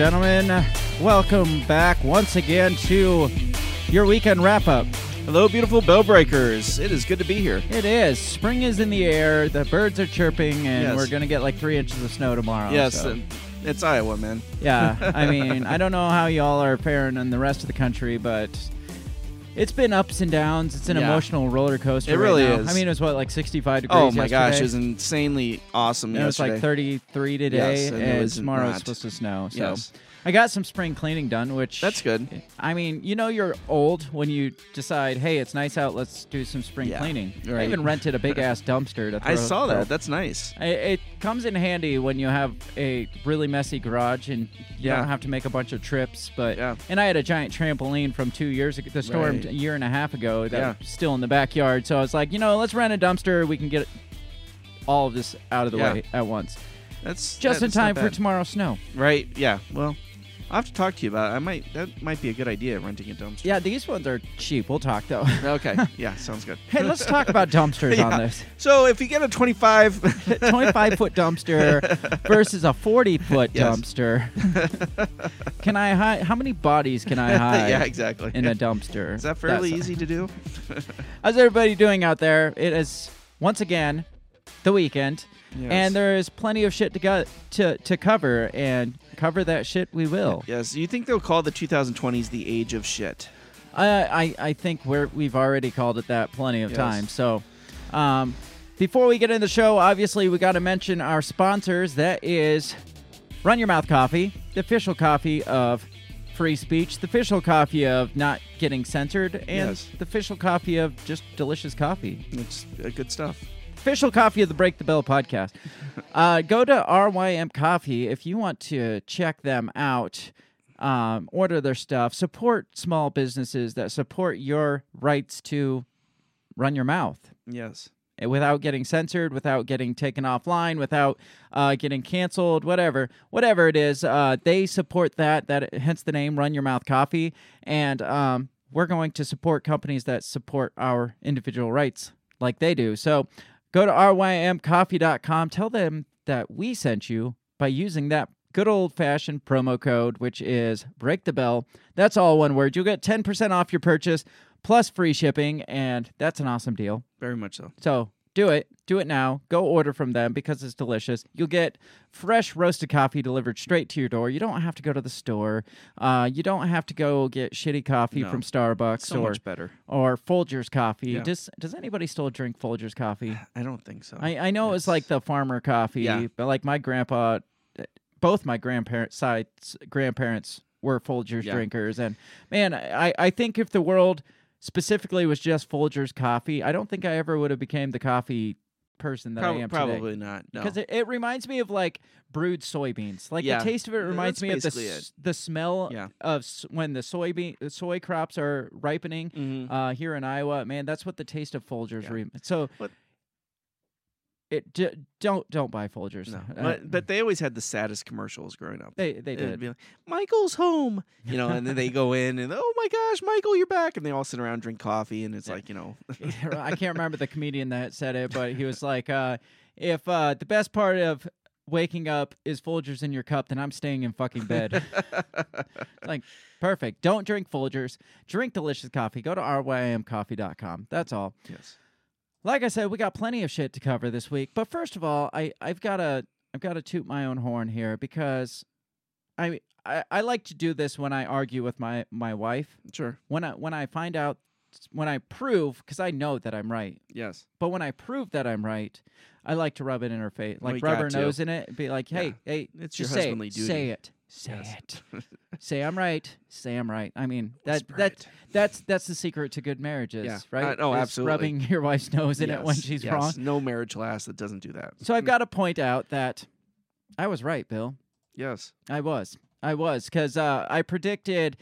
gentlemen, welcome back once again to your weekend wrap up. Hello, beautiful bell breakers. It is good to be here. It is. Spring is in the air, the birds are chirping, and Yes. we're going to get like three inches of snow tomorrow. yes, so- it's Iowa, man. yeah, I mean, I don't know how y'all are faring in the rest of the country, but it's been ups and downs. It's an Yeah. emotional roller coaster. It right really now. is. I mean, it was what, like 65 degrees Oh my gosh, it was insanely awesome And it was like 33 today, Yes, and it and was tomorrow it's supposed to snow. So Yes. I got some spring cleaning done, which That's good. I mean, you know, you're old when you decide, hey, it's nice out. Let's do some spring Yeah, cleaning. I even rented a big ass dumpster to. Throw, I saw throw- that. That's nice. I- It comes in handy when you have a really messy garage and you Yeah. don't have to make a bunch of trips. But Yeah. and I had a giant trampoline from two years ago, the storm Right. a year and a half ago that Yeah. was still in the backyard. So I was like, you know, let's rent a dumpster. We can get all of this out of the way at once, That's just in that's time for tomorrow's snow. Right? Yeah. Well, I'll have to talk to you about. it. I might. That might be a good idea. Renting a dumpster. Yeah, these ones are cheap. We'll talk though. Okay. Yeah. Sounds good. hey, let's talk about dumpsters Yeah. on this. So if you get a 25, 25 foot dumpster versus a 40 foot Yes. dumpster. can I hide? How many bodies can I hide yeah, exactly. in a dumpster? Is that fairly That's- easy to do? How's everybody doing out there? It is once again the weekend, Yes. and there is plenty of shit to go to to cover, and cover that shit we will. Yes. You think they'll call the 2020s the age of shit? I, I I think we're we've already called it that plenty of Yes. times. So, um, before we get into the show, obviously we got to mention our sponsors. That is Run Your Mouth Coffee, the official coffee of free speech, the official coffee of not getting censored, and Yes. the official coffee of just delicious coffee. It's uh, good stuff. Official coffee of the Break the Bell podcast. uh, go to RYM Coffee if you want to check them out. Um, order their stuff. Support small businesses that support your rights to run your mouth Yes. eh, without getting censored, without getting taken offline, without uh, getting canceled, whatever, whatever it is. Uh, they support that. That hence the name Run Your Mouth Coffee, and um, we're going to support companies that support our individual rights like they do. So go to rymcoffee.com. Tell them that we sent you by using that good old fashioned promo code, which is break the bell. That's all one word. You'll get 10% off your purchase plus free shipping, and that's an awesome deal. Very much so. So do it. Do it now. Go order from them because it's delicious. You'll get fresh roasted coffee delivered straight to your door. You don't have to go to the store. Uh, you don't have to go get shitty coffee No. from Starbucks So or much better. or Folgers coffee. Yeah. Does does anybody still drink Folgers coffee? I don't think so. I, I know it was It's- like the farmer coffee, Yeah. but like my grandpa, both my grandparents' sides grandparents were Folgers Yeah. drinkers, and man, I I think if the world specifically was just Folgers coffee, I don't think I ever would have became the coffee person that Prob- I am probably not. No. Because it, it reminds me of like brewed soybeans. Like Yeah. the taste of it reminds me of the s- the smell Yeah. of s- when the soybean the soy crops are ripening Mhm. uh, here in Iowa. Man, that's what the taste of Folgers Yeah. So But- it d- don't don't buy Folgers. no. Uh, but, but they always had the saddest commercials growing up. they they did. be like, Michael's home, you know, and then they go in and oh my gosh, Michael, you're back, and they all sit around drink coffee, and it's Yeah. like you know, I can't remember the comedian that said it, but he was like, uh, "If uh, the best part of waking up is Folgers in your cup, then I'm staying in fucking bed." like, perfect. Don't drink Folgers. Drink delicious coffee. Go to rymcoffee.com. That's all. yes, Like I said, we got plenty of shit to cover this week. But first of all, I I've got to I've got to toot my own horn here because I, I I like to do this when I argue with my my wife. sure, When I when I find out when I prove because I know that I'm right. yes, But when I prove that I'm right, I like to rub it in her face, like rub her to. nose in it, and be like, "Hey, Yeah. hey, It's your just say husbandly it, duty. say it, say Yes. it, say I'm right, say I'm right." I mean that Whisper that it. that's that's the secret to good marriages, Yeah. right? Uh, oh, Is absolutely. rubbing your wife's nose in it when she's yes. wrong. No marriage lasts that doesn't do that. So I've got to point out that I was right, Bill. yes, I was. I was because uh, I predicted.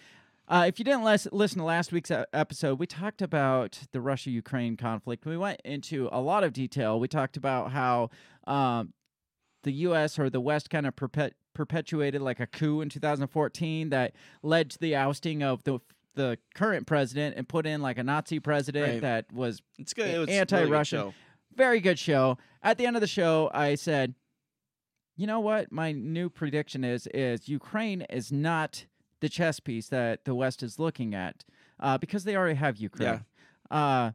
Uh, if you didn't les- listen to last week's episode, we talked about the Russia Ukraine conflict. We went into a lot of detail. We talked about how um, the U.S. or the West kind of perpet- perpetuated like a coup in 2014 that led to the ousting of the the current president and put in like a Nazi president Right. that was it's good. It was Anti-Russian. Really good show. very good show. At the end of the show, I said, you know what? My new prediction is is Ukraine is not the chess piece that the West is looking at uh, because they already have Ukraine. Uh,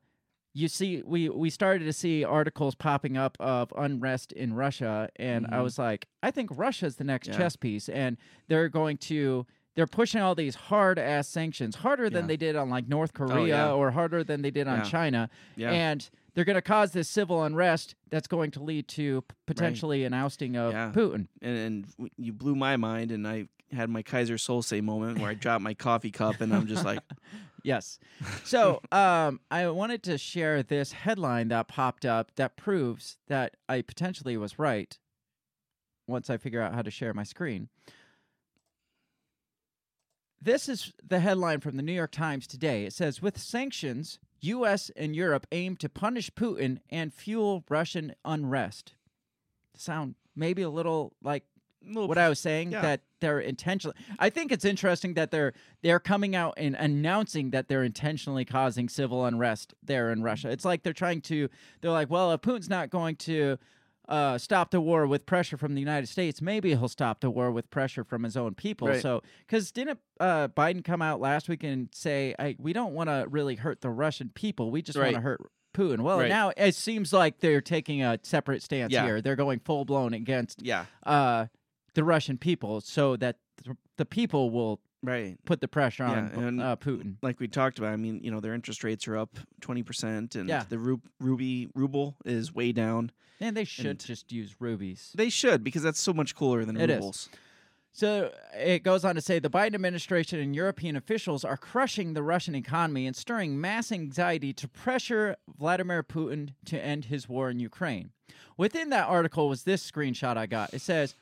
you see, we we started to see articles popping up of unrest in Russia, and I Mhm. was like, I think Russia's the next Yeah. chess piece, and they're going to. They're pushing all these hard ass sanctions, harder than they did on like North Korea yeah. or harder than they did on Yeah. China. Yeah. And they're going to cause this civil unrest that's going to lead to potentially an ousting of Yeah. Putin. and, and you blew my mind, and I had my Keyser Söze moment where I dropped my coffee cup, and I'm just like, Yes. So um, I wanted to share this headline that popped up that proves that I potentially was right once I figure out how to share my screen. This is the headline from the New York Times today. It says With sanctions, U.S. and Europe aim to punish Putin and fuel Russian unrest. Sound maybe a little like little what I was saying yeah. that they're intentionally. I think it's interesting that they're they're coming out and announcing that they're intentionally causing civil unrest there in Russia. It's like they're trying to. They're like, well, if Putin's not going to. Uh, stop the war with pressure from the United States. Maybe he'll stop the war with pressure from his own people. Right. So, because didn't uh, Biden come out last week and say, I, "We don't want to really hurt the Russian people. We just want to hurt Putin"? Well, Right. now it seems like they're taking a separate stance Yeah. here. They're going full blown against yeah, uh, the Russian people so that th- the people will right. put the pressure on Yeah, and- uh, Putin. Like we talked about, I mean, you know, their interest rates are up twenty percent, and Yeah. the ru- ruby ruble is way down. And they should and- just use rubies. They should because that's so much cooler than It is. rubles. So it goes on to say the Biden administration and European officials are crushing the Russian economy and stirring mass anxiety to pressure Vladimir Putin to end his war in Ukraine. Within that article was this screenshot I got. It says,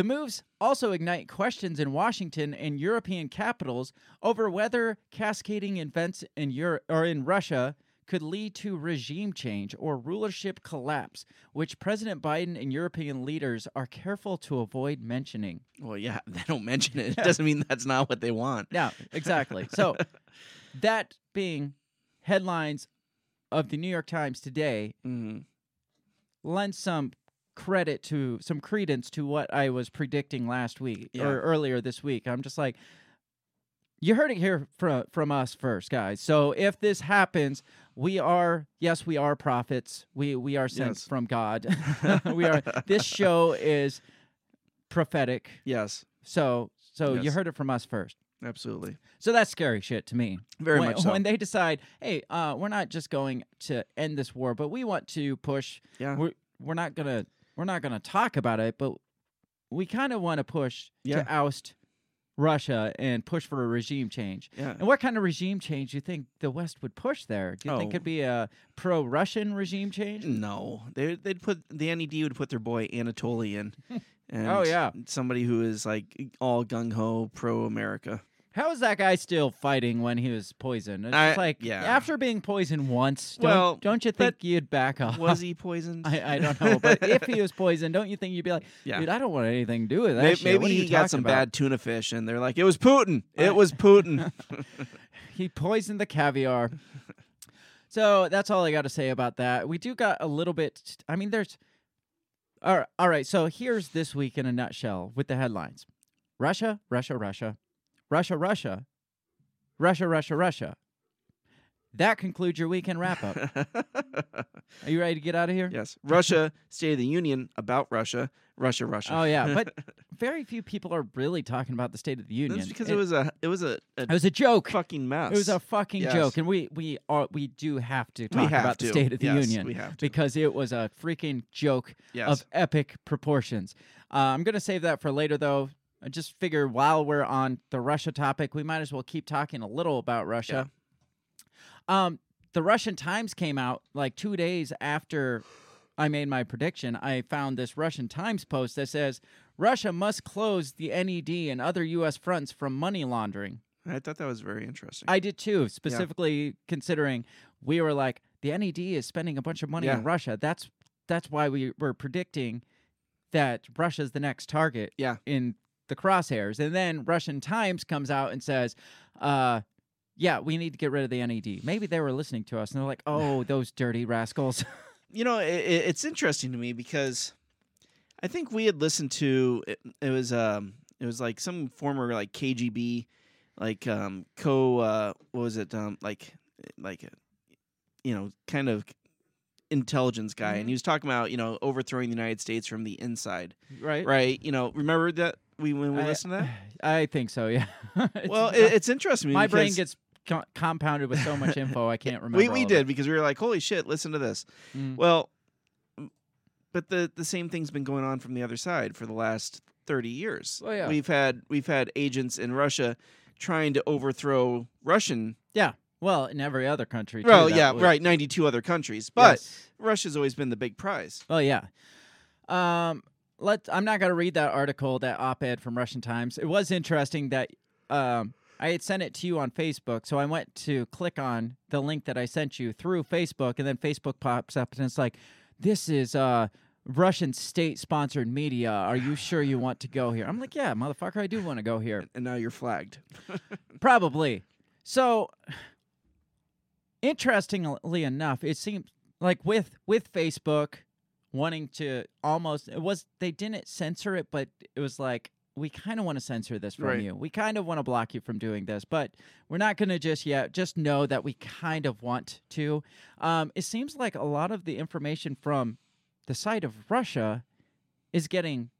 the moves also ignite questions in Washington and European capitals over whether cascading events in Europe or in Russia could lead to regime change or rulership collapse, which President Biden and European leaders are careful to avoid mentioning. Well, yeah, they don't mention it. It doesn't mean that's not what they want. Yeah, exactly. So that being headlines of the New York Times today Mhm. lends some credit to some credence to what I was predicting last week Yeah. or earlier this week. I'm just like you heard it here from from us first, guys. So if this happens, we are yes, we are prophets. We we are sent Yes. from God. we are this show is prophetic. Yes, So so you heard it from us first. absolutely. So that's scary shit to me. Very when, much so. When they decide, hey, uh, we're not just going to end this war, but we want to push. Yeah. We're we're not gonna we're not gonna talk about it, but we kind of want to push Yeah. to oust Russia and push for a regime change. Yeah. And what kind of regime change do you think the West would push there? Do you think Oh. it'd be a pro-Russian regime change? No, they they'd put the NED would put their boy Anatolian, and Oh, yeah. somebody who is like all gung ho pro America. How is that guy still fighting when he was poisoned? It's I- like yeah. after being poisoned once, don't, Well, don't you think you'd back off? Was he poisoned? I, I don't know, but if he was poisoned, don't you think you'd be like, Yeah. dude, I don't want anything to do with that May- shit. Maybe, What he got some about?" bad tuna fish, and they're like, "It was Putin. It was Putin." He poisoned the caviar. so that's all I got to say about that. We do got a little bit. I mean, there's. All right, all right. So here's this week in a nutshell with the headlines: Russia, Russia, Russia, Russia, Russia, Russia, Russia, Russia. That concludes your weekend wrap up. Are you ready to get out of here? yes, Russia State of the Union about Russia, Russia, Russia. Oh yeah, but very few people are really talking about the State of the Union. that's because it, was a it was a, a it was a joke. fucking mess. It was a fucking Yes. joke, and we we are we do have to talk have about the. State of the Yes, Union we have to. because it was a freaking joke yes. of epic proportions. Uh, I'm gonna save that for later, though. I just figure while we're on the Russia topic, we might as well keep talking a little about Russia. Um, the Russian Times came out like two days after I made my prediction. I found this Russian Times post that says Russia must close the NED and other U.S. fronts from money laundering. I thought that was very interesting. I did too, specifically considering we were like the NED is spending a bunch of money Yeah. in Russia. That's that's why we were predicting that Russia's the next target Yeah. in the crosshairs. And then Russian Times comes out and says, uh, yeah, we need to get rid of the NED. Maybe they were listening to us and they're like, oh, those dirty rascals. you know, it, it's interesting to me because I think we had listened to it, it was um it was like some former like KGB like um co uh what was it um like like you know kind of intelligence guy Mhm. and he was talking about you know overthrowing the United States from the inside Right. right you know remember that we when we I- listened to that I think so. Yeah. Well it, it's interesting my brain gets co- compounded with so much info I can't remember. we we did because we were like holy shit listen to this Mm. Well, but the the same thing's been going on from the other side for the last 30 years. Oh, yeah. We've had we've had agents in Russia trying to overthrow Russian Yeah. Well, in every other country. Too, Well, yeah, would- right, 92 other countries. But Yes. Russia's always been the big prize. Oh yeah. Um let I'm not going to read that article, that op-ed from Russian Times. It was interesting that um I had sent it to you on Facebook, so I went to click on the link that I sent you through Facebook and then Facebook pops up and it's like this is uh Russian state-sponsored media. Are you sure you want to go here? I'm like, "Yeah, motherfucker, I do want to go here." And now you're flagged. Probably. So interestingly enough, it seems like with with Facebook wanting to almost it was they didn't censor it, but it was like we kind of want to censor this from Right. you. We kind of want to block you from doing this, but we're not going to just yet. Just know that we kind of want to. Um, it seems like a lot of the information from the side of Russia is getting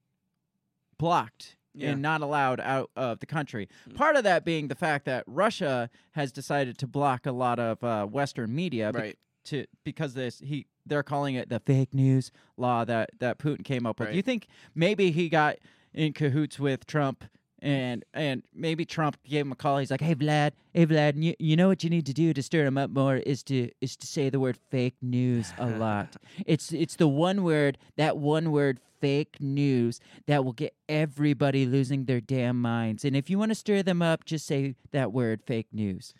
blocked Yeah. and not allowed out of the country. Mm. Part of that being the fact that Russia has decided to block a lot of uh, Western media right. To because this he they're calling it the fake news law that that Putin came up with. Right. You think maybe he got in cahoots with Trump and and maybe Trump gave him a call. He's like, "Hey Vlad, hey Vlad, you, you know what you need to do to stir him up more is to is to say the word fake news a lot. it's it's the one word, that one word fake news that will get everybody losing their damn minds. And if you want to stir them up, just say that word fake news."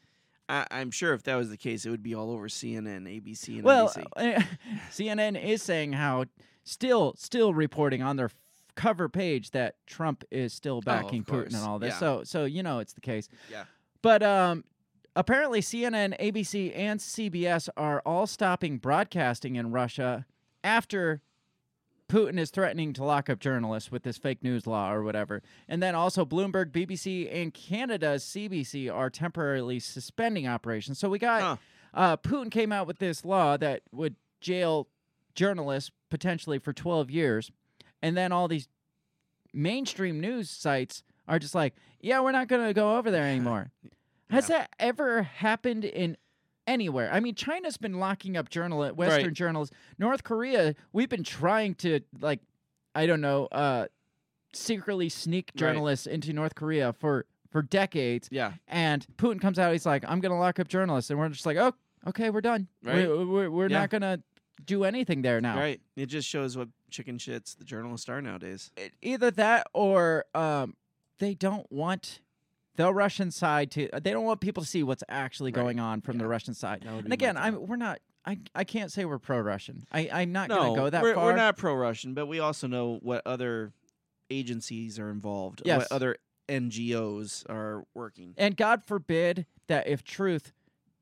I, I'm sure if that was the case, it would be all over CNN, ABC, and Well, NBC. uh, CNN is saying how still still reporting on their cover page that Trump is still of backing Putin and all this. yeah. So so you know it's the case. Yeah. But um apparently CNN, ABC and CBS are all stopping broadcasting in Russia after Putin is threatening to lock up journalists with this fake news law or whatever. And then also Bloomberg, BBC, and Canada's CBC are temporarily suspending operations. So we got Huh. uh, Putin came out with this law that would jail journalists potentially for 12 years. And then all these mainstream news sites are just like, yeah, we're not going to go over there anymore. Has Yeah. that ever happened in anywhere? I mean, China's been locking up journalists, Western Right. journalists. North Korea, we've been trying to, like, I don't know, uh, secretly sneak Right. journalists into North Korea for, for decades. Yeah. And Putin comes out, he's like, I'm going to lock up journalists. And we're just like, oh, okay, we're done. Right. We're, we're, we're Yeah. not going to do anything there now. Right. It just shows what chicken shits the journalists are nowadays. it- either that or um, they don't want the Russian side to. Uh, they don't want people to see what's actually Right. going on from the Russian side. And again, I'm we're not. I, I can't say we're pro-Russian. I I'm not no, gonna go that we're, far. we're not pro-Russian, but we also know what other agencies are involved. Yes. What other NGOs are working. And God forbid that if truth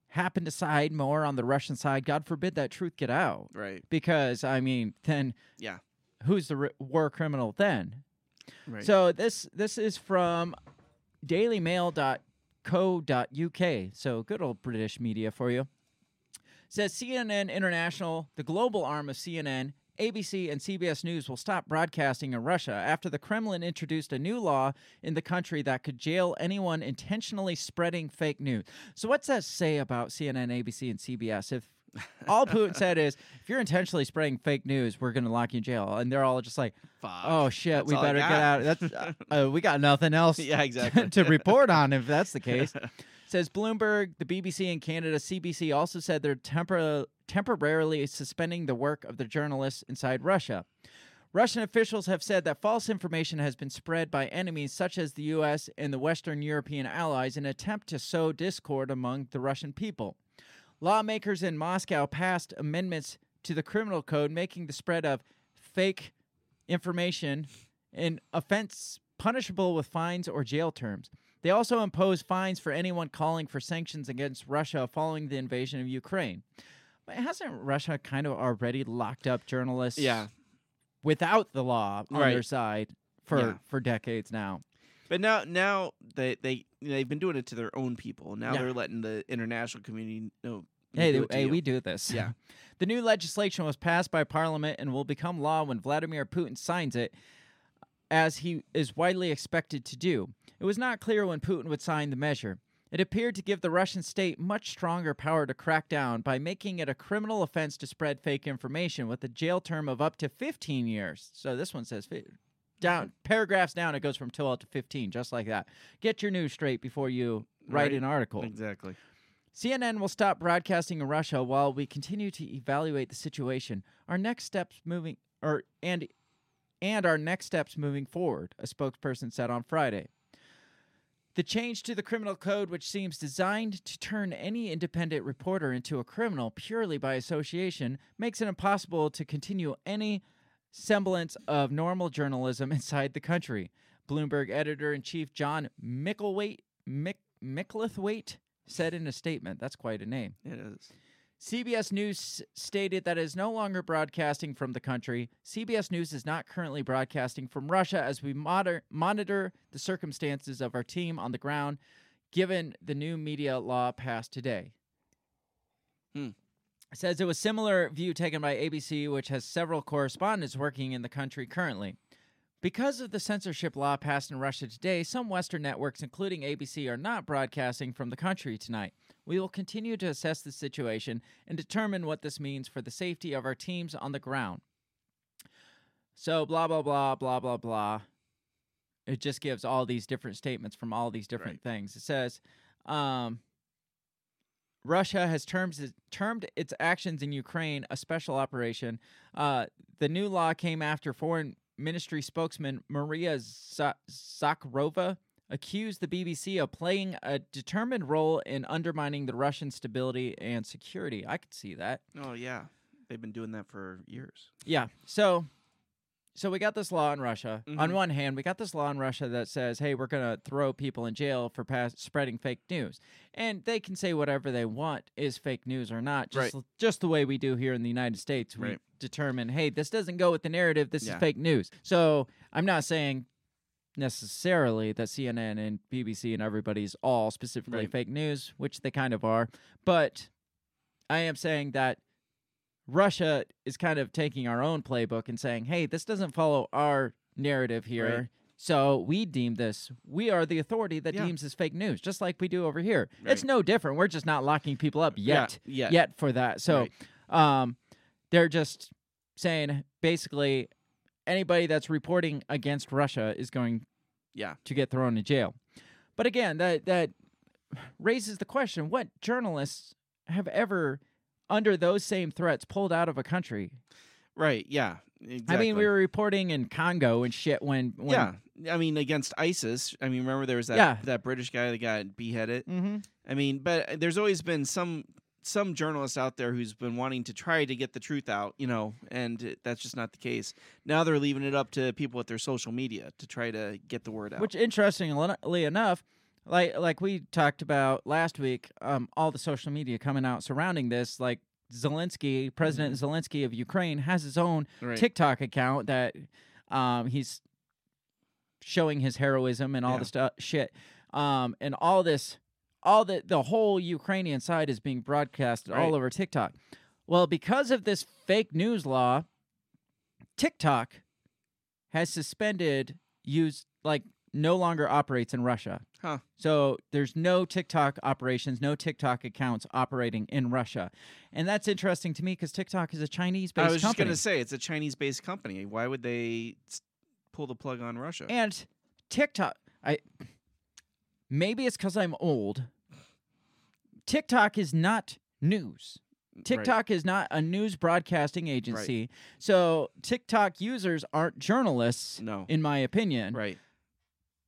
happened to side more on the Russian side, God forbid that truth get out. Right. Because I mean, then Yeah. who's the r- war criminal then? Right. So this this is from dailymail.co.uk. So good old British media for you. Says CNN International, the global arm of CNN, ABC and CBS News will stop broadcasting in Russia after the Kremlin introduced a new law in the country that could jail anyone intentionally spreading fake news. So what's that say about CNN, ABC and CBS if all Putin said is if you're intentionally spreading fake news, we're going to lock you in jail. And they're all just like, Fuck. Oh shit, That's we better get out. That's uh, uh, we got nothing else yeah, exactly. to report on if that's the case. Says Bloomberg, the BBC in Canada, CBC also said they're tempor- temporarily suspending the work of the journalists inside Russia. Russian officials have said that false information has been spread by enemies such as the US and the Western European allies in an attempt to sow discord among the Russian people. Lawmakers in Moscow passed amendments to the criminal code making the spread of fake information an offense punishable with fines or jail terms. They also imposed fines for anyone calling for sanctions against Russia following the invasion of Ukraine. But hasn't Russia kind of already locked up journalists? yeah. without the law on their side for Yeah. for decades now. But now, now they they they've been doing it to their own people. Now Yeah. they're letting the international community know. Hey, do th- it to hey, you. we do this. Yeah. the new legislation was passed by Parliament and will become law when Vladimir Putin signs it, as he is widely expected to do. It was not clear when Putin would sign the measure. It appeared to give the Russian state much stronger power to crack down by making it a criminal offense to spread fake information with a jail term of up to 15 years. So this one says down paragraphs down it goes from 12 to 15 just like that. Get your news straight before you write Right. an article. exactly. CNN will stop broadcasting in Russia while we continue to evaluate the situation. Our next steps moving or and and our next steps moving forward, a spokesperson said on Friday. The change to the criminal code, which seems designed to turn any independent reporter into a criminal purely by association, makes it impossible to continue any semblance of normal journalism inside the country. Bloomberg editor in chief John Micklethwait, Mick, Micklethwait said in a statement. That's quite a name. It is. CBS News stated that it is no longer broadcasting from the country. CBS News is not currently broadcasting from Russia as we moder- monitor the circumstances of our team on the ground, given the new media law passed today. Hmm. Says it was similar view taken by ABC, which has several correspondents working in the country currently. Because of the censorship law passed in Russia today, some Western networks, including ABC, are not broadcasting from the country tonight. We will continue to assess the situation and determine what this means for the safety of our teams on the ground. So, blah, blah, blah, blah, blah, blah. It just gives all these different statements from all these different things. It says, um, Russia has terms, termed its actions in Ukraine a special operation. Uh, the new law came after Foreign Ministry spokesman Maria Zakharova accused the BBC of playing a determined role in undermining the Russian stability and security. I could see that. Oh yeah, they've been doing that for years. Yeah. So so we got this law in Russia. On Mhm. one hand, we got this law in Russia that says, "Hey, we're going to throw people in jail for pass- spreading fake news." And they can say whatever they want is fake news or not, just Right. just the way we do here in the United States. We Right. determine, "Hey, this doesn't go with the narrative. This Yeah. is fake news." So, I'm not saying necessarily that CNN and BBC and everybody's all specifically Right. fake news, which they kind of are, but I am saying that Russia is kind of taking our own playbook and saying, "Hey, this doesn't follow our narrative here." Right. So we deem this. We are the authority that Yeah. deems this fake news, just like we do over here. It's no different. We're just not locking people up yet, Yeah, yeah. yet for that. So, um, they're just saying basically anybody that's reporting against Russia is going Yeah. to get thrown in jail. But again, that that raises the question: What journalists have ever, under those same threats, pulled out of a country? Right. Yeah. Exactly. I mean, we were reporting in Congo and shit when, when yeah. I mean, against ISIS. I mean, remember there was that Yeah. that British guy that got beheaded. hmm I mean, but there's always been some some journalist out there who's been wanting to try to get the truth out, you know, and that's just not the case. Now they're leaving it up to people with their social media to try to get the word out. Which, interestingly enough, like like we talked about last week, um, all the social media coming out surrounding this, like Zelensky, President Zelensky of Ukraine, has his own right. TikTok account that um, he's showing his heroism and all Yeah. the stuff shit. Um, and all this all the the whole Ukrainian side is being broadcast all over TikTok. Well, because of this fake news law, TikTok has suspended use like no longer operates in Russia. Huh. So there's no TikTok operations, no TikTok accounts operating in Russia. And that's interesting to me because TikTok is a Chinese based I was just company. going to say it's a Chinese-based company. Why would they pull the plug on Russia? And TikTok, I maybe it's because I'm old. TikTok is not news. Mm, right. TikTok is not a news broadcasting agency. So TikTok users aren't journalists, No. in my opinion. Right.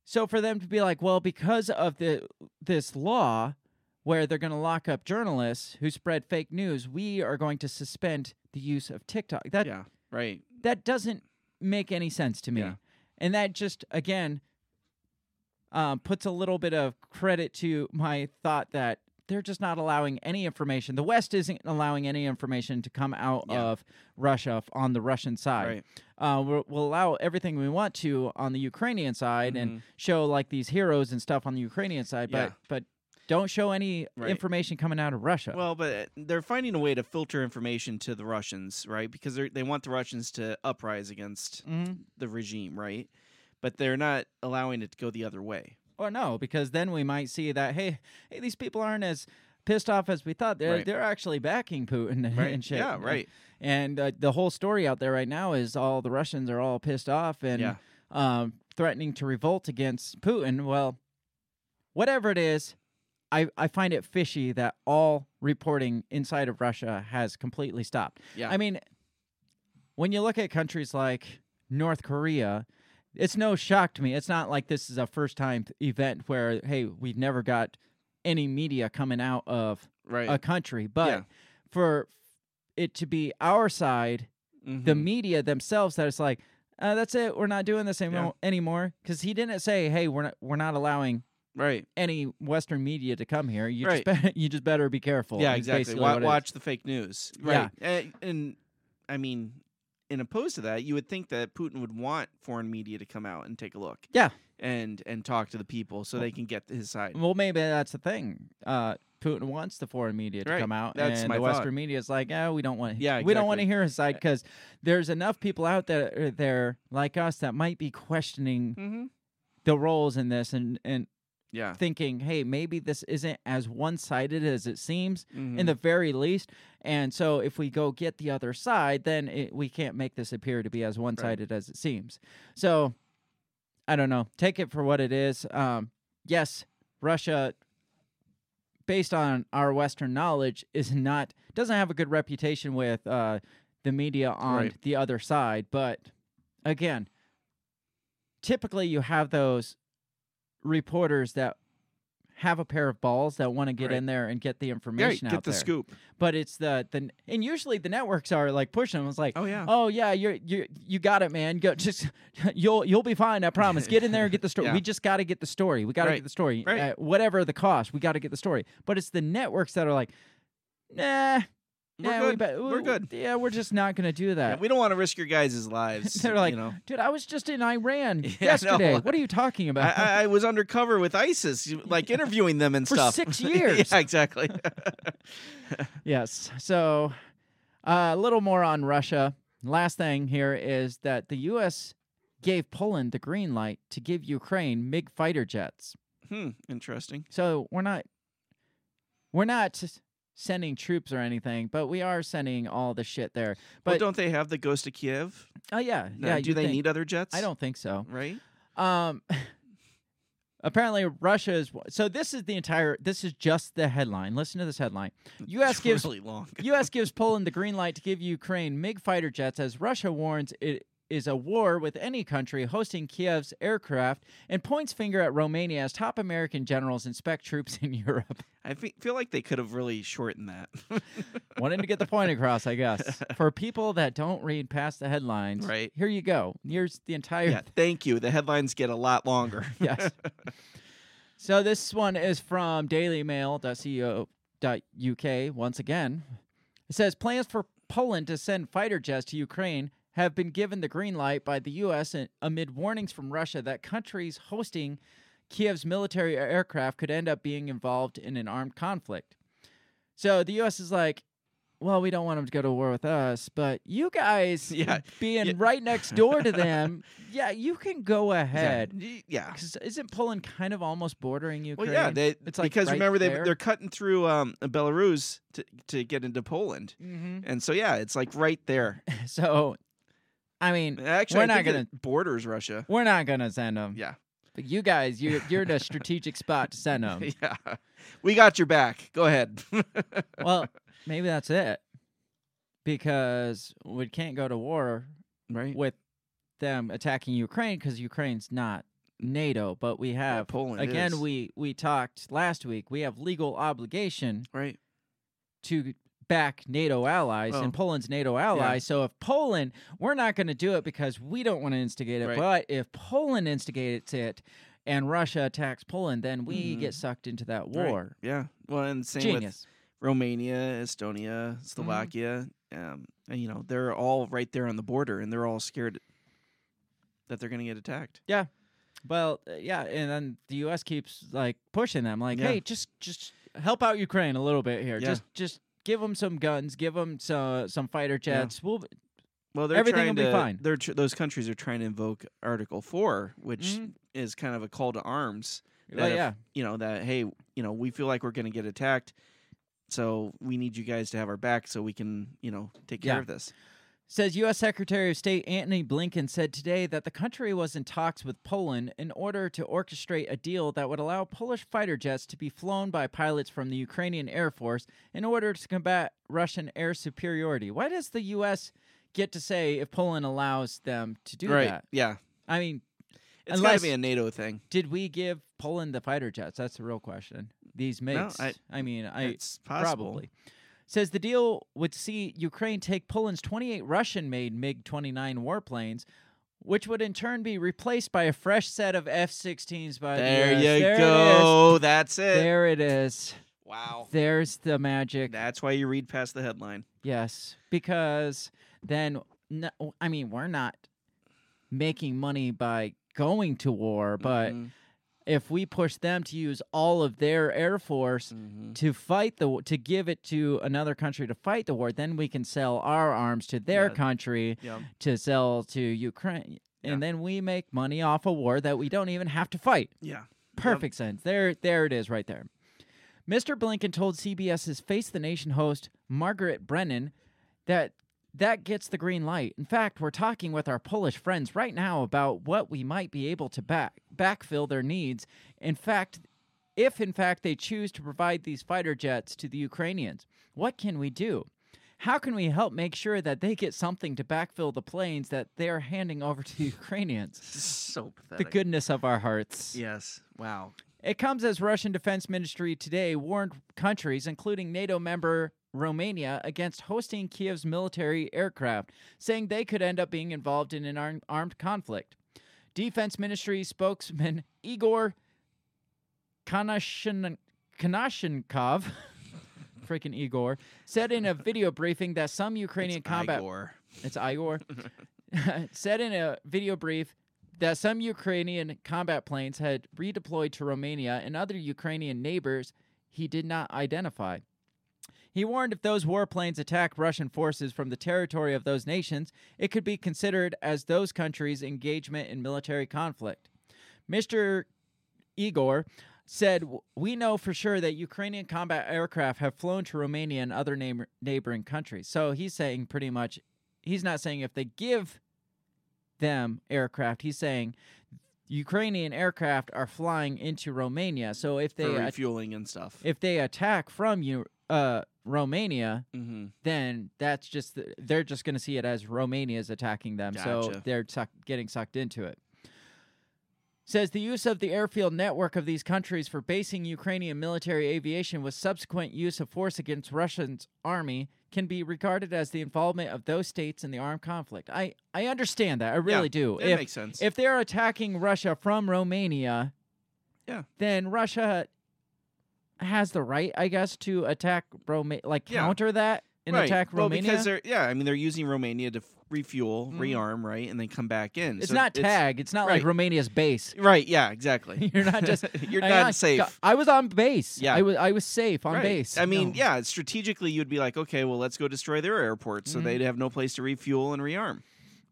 So for them to be like, well, because of the this law where they're going to lock up journalists who spread fake news, we are going to suspend the use of TikTok. That yeah. Right. that doesn't make any sense to me. Yeah. And that just again um, puts a little bit of credit to my thought that they're just not allowing any information. The West isn't allowing any information to come out Yeah. of Russia on the Russian side. Right. Uh, we'll, we'll allow everything we want to on the Ukrainian side and Mhm. show like these heroes and stuff on the Ukrainian side, Yeah. but but don't show any Right. information coming out of Russia. Well, but uh, they're finding a way to filter information to the Russians, right? Because they they want the Russians to uprise against Mhm. the regime, right? But they're not allowing it to go the other way. Or no, because then we might see that hey, hey, these people aren't as pissed off as we thought. They're Right. they're actually backing Putin Right. and shit. Yeah, right. And uh, the whole story out there right now is all the Russians are all pissed off and Yeah. um, threatening to revolt against Putin. Well, whatever it is, I, I find it fishy that all reporting inside of Russia has completely stopped. Yeah. I mean, when you look at countries like North Korea, it's no shock to me. It's not like this is a first time event where, hey, we've never got any media coming out of right. a country. But Yeah. for it to be our side, the Mhm. media themselves, that it's like, uh, that's it. We're not doing this anymore. anymore. Because he didn't say, hey, we're not, we're not allowing right. any Western media to come here. You Right. just better, you just better be careful. Yeah, exactly. basically Wa- what it is. watch the fake news. Yeah. Right. And, and I mean, in opposed to that, you would think that Putin would want foreign media to come out and take a look. Yeah. And and talk to the people so they can get his side. Well, maybe that's the thing. Uh, Putin wants the foreign media to Right. come out, That's and the Western thought. media is like, "Yeah, we don't want. Yeah, we don't want to hear his side because there's enough people out there uh, there like us that might be questioning Mm-hmm. the roles in this and and Yeah. thinking, hey, maybe this isn't as one sided as it seems Mhm. in the very least. And so if we go get the other side, then it, we can't make this appear to be as one sided as it seems. So I don't know. Take it for what it is. Um, yes, Russia, based on our Western knowledge, is not doesn't have a good reputation with uh, the media on Right. the other side. But again, typically you have those reporters that have a pair of balls that want to get Right. in there and get the information Right, get out the there. scoop. But it's the the and usually the networks are like pushing them. It's like, Oh yeah. oh yeah, you're you you got it, man. Go just you'll you'll be fine. I promise. Get in there and get the story. Yeah. We just got to get the story. We got to Right. get the story. Right. Uh, whatever the cost, we got to get the story. But it's the networks that are like, nah, We're nah, good. We bet- We're we- good. Yeah, we're just not gonna do Yeah, that. we don't want to risk your guys' lives. They're like, you know. dude, I was just in Iran Yeah, yesterday. What are you talking about? I, I was undercover with ISIS, like interviewing them and For stuff. six years. yeah, exactly. Yes. So, uh, a little more on Russia. Last thing here is that the U.S. gave Poland the green light to give Ukraine MiG fighter jets. hmm. Interesting. So we're not we're not sending troops or anything, but we are sending all the shit there. But But don't they have the Ghost of Kiev? oh yeah, No, yeah. do they think. need other jets? I don't think so. Right. Um, apparently Russia is. So this is the entire. This is just the headline. Listen to this headline. U.S. It's gives really long. U.S. gives Poland the green light to give Ukraine MiG fighter jets as Russia warns it is a war with any country hosting Kiev's aircraft and points finger at Romania as top American generals inspect troops in Europe. I feel like they could have really shortened that. Wanting to get the point across, I guess. For people that don't read past the headlines, Right. here you go. Here's the entire yeah. Thank you. The headlines get a lot longer. yes. So this one is from dailymail.co.uk once again. It says plans for Poland to send fighter jets to Ukraine have been given the green light by the U.S. amid warnings from Russia that countries hosting Kiev's military aircraft could end up being involved in an armed conflict. So the U.S. is like, well, we don't want them to go to war with us, but you guys Yeah, being yeah. right next door to them, yeah, you can go ahead. Yeah. Because isn't Poland kind of almost bordering Ukraine? Well, yeah. They, It's like because right remember they they're cutting through um, Belarus to to get into Poland, hmm and so yeah, it's like right there. So, I mean, uh, Actually, We're I not gonna- borders Russia. we're not gonna send them. Yeah. But you guys, you're you're in a strategic spot to send them. yeah. We got your back. Go ahead. Well, maybe that's it, because we can't go to war right. with them attacking Ukraine because Ukraine's not NATO. But we have Poland again. is. We we talked last week. We have legal obligation Right. to back NATO allies, Well, and Poland's NATO ally. So if Poland, we're not going to do it because we don't want to instigate it. Right. But if Poland instigates it and Russia attacks Poland, then we Mhm. get sucked into that Right. war. Yeah. Well, and same with Romania, Estonia, Slovakia. Um, and you know they're all right there on the border, and they're all scared that they're going to get attacked. Yeah. Well, uh, yeah, and then the U.S. keeps like pushing them, like, Yeah. "Hey, just just help out Ukraine a little bit here. Yeah. Just just give them some guns, give them some some fighter jets. We'll Well, they're Everything trying will be to, fine. They're tr- those countries are trying to invoke Article Four, which Mhm. is kind of a call to arms. that if- yeah, You know that hey, you know we feel like we're going to get attacked, so we need you guys to have our back so we can you know take care Yeah. of this. Says U.S. Secretary of State Antony Blinken said today that the country was in talks with Poland in order to orchestrate a deal that would allow Polish fighter jets to be flown by pilots from the Ukrainian Air Force in order to combat Russian air superiority. Why does the U.S. get to say if Poland allows them to do right? that? Yeah, I mean, it's gotta be a NATO thing. did we give Poland the fighter jets? That's the real question. These MiGs. I- I, mean, I it's possible. Probably. Says the deal would see Ukraine take Poland's 28 Russian made MiG 29 warplanes, which would in turn be replaced by a fresh set of F 16s by There the US. you there you go. That's It it. is. There it is. Wow. There's the magic. That's why you read past the headline. Yes. Because then, no, I mean, we're not making money by going to war, but Mhm, if we push them to use all of their air force mhm. to fight the to give it to another country to fight the war then we can sell our arms to their Yeah. country Yeah. to sell to Ukraine Yeah. and then we make money off a war that we don't even have to fight Yeah. perfect sense there there it is right there Mr. Blinken told CBS's Face the Nation host Margaret Brennan that that gets the green light. In fact, we're talking with our Polish friends right now about what we might be able to back backfill their needs. In fact, if in fact they choose to provide these fighter jets to the Ukrainians, what can we do? How can we help make sure that they get something to backfill the planes that they're handing over to the Ukrainians? So pathetic. The goodness of our hearts. Yes. Wow. It comes as Russian Defense Ministry today warned countries, including NATO member Romania, against hosting Kiev's military aircraft, saying they could end up being involved in an armed conflict. Defense Ministry spokesman Igor Konashin- Konashenkov, freaking Igor, said in a video briefing that some Ukrainian It's combat Igor. it's Igor. said in a video brief that some Ukrainian combat planes had redeployed to Romania and other Ukrainian neighbors he did not identify. He warned if those warplanes attack Russian forces from the territory of those nations, it could be considered as those countries' engagement in military conflict. Mr. Igor said, We know for sure that Ukrainian combat aircraft have flown to Romania and other neighbor- neighboring countries. So he's saying pretty much, he's not saying if they give them aircraft, he's saying Ukrainian aircraft are flying into Romania. So if they for at- refueling and stuff. if they attack from you, uh, Romania, mm-hmm. then that's just the, they're just going to see it as Romania is attacking them, so they're suck, getting sucked into it. Says the use of the airfield network of these countries for basing Ukrainian military aviation with subsequent use of force against Russia's army can be regarded as the involvement of those states in the armed conflict. I, I understand that. I really do. It if, makes sense. if they're attacking Russia from Romania, Yeah. then Russia has the right, I guess, to attack Roma- like Yeah. counter that and right. attack well, Romania. because they're yeah, I mean they're using Romania to f- refuel, Mhm. rearm, right, and then come back in. it's So not tag. It's not like. Romania's base. Right. Yeah. Exactly. You're not just you're I- not safe. I was on base. Yeah. I was I was safe on Right. base. I mean, No. yeah, strategically you'd be like, okay, well, let's go destroy their airport so Mhm. they'd have no place to refuel and rearm.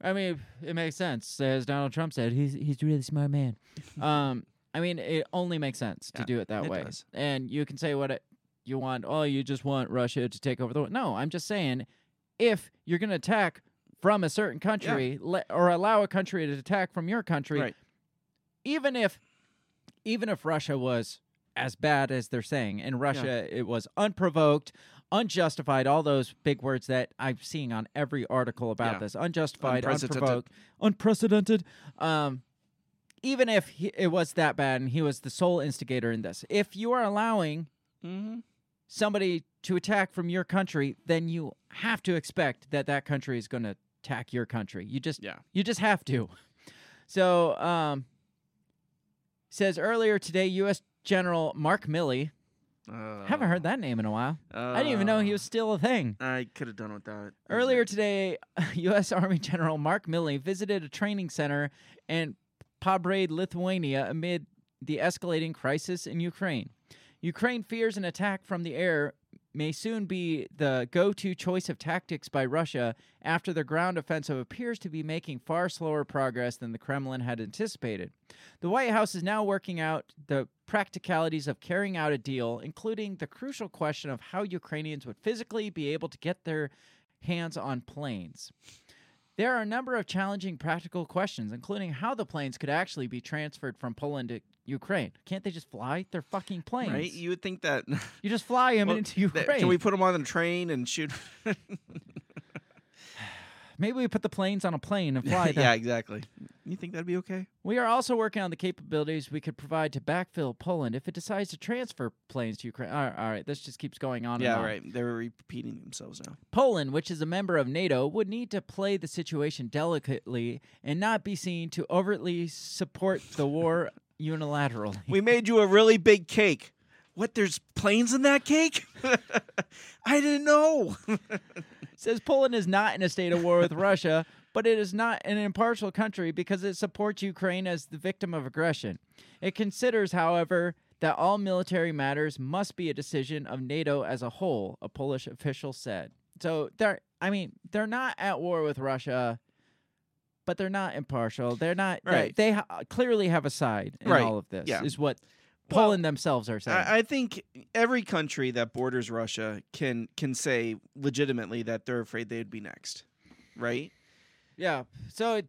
I mean, it makes sense. As Donald Trump said, he's he's a really smart man. um, I mean, it only makes sense to do it that it way. does. And you can say what it, you want. Oh, you just want Russia to take over the world. No, I'm just saying, if you're going to attack from a certain country le- or allow a country to attack from your country, Right. even if even if Russia was as bad as they're saying, in Russia it was unprovoked, unjustified, all those big words that I'm seeing on every article about Yeah. this, unjustified, Unprecedented. unprovoked, unprecedented. Um, even if he, it was that bad and he was the sole instigator in this, if you are allowing Mm-hmm. somebody to attack from your country, then you have to expect that that country is going to attack your country. You just Yeah. you just have to. So, um, says earlier today, U.S. General Mark Milley Uh, Haven't heard that name in a while. I didn't even know he was still a thing. I could have done without. It. Earlier today, U.S. Army General Mark Milley visited a training center in Pabrade, Lithuania, amid the escalating crisis in Ukraine. Ukraine fears an attack from the air may soon be the go to choice of tactics by Russia after the ground offensive appears to be making far slower progress than the Kremlin had anticipated. The White House is now working out the practicalities of carrying out a deal, including the crucial question of how Ukrainians would physically be able to get their hands on planes. There are a number of challenging practical questions, including how the planes could actually be transferred from Poland to Ukraine. Can't they just fly? They're fucking planes. Right? You would think that. You just fly them Well, into that- Ukraine. Can we put them on the train and shoot? Maybe we put the planes on a plane and fly them. yeah, exactly. You think that'd be okay? We are also working on the capabilities we could provide to backfill Poland if it decides to transfer planes to Ukraine. All right, all right this just keeps going on. and yeah, on. right. They're repeating themselves now. Poland, which is a member of NATO, would need to play the situation delicately and not be seen to overtly support the war unilaterally. We made you a really big cake. What? There's planes in that cake? I didn't know. Says Poland is not in a state of war with Russia, but it is not an impartial country because it supports Ukraine as the victim of aggression. It considers, however, that all military matters must be a decision of NATO as a whole, a Polish official said. So they're I mean, they're not at war with Russia, but they're not impartial. They're not they- they, ha- clearly have a side in Right. all of this. Yeah. Is what Well, Poland themselves are saying. I, I think every country that borders Russia can can say legitimately that they're afraid they'd be next, right? Yeah. So it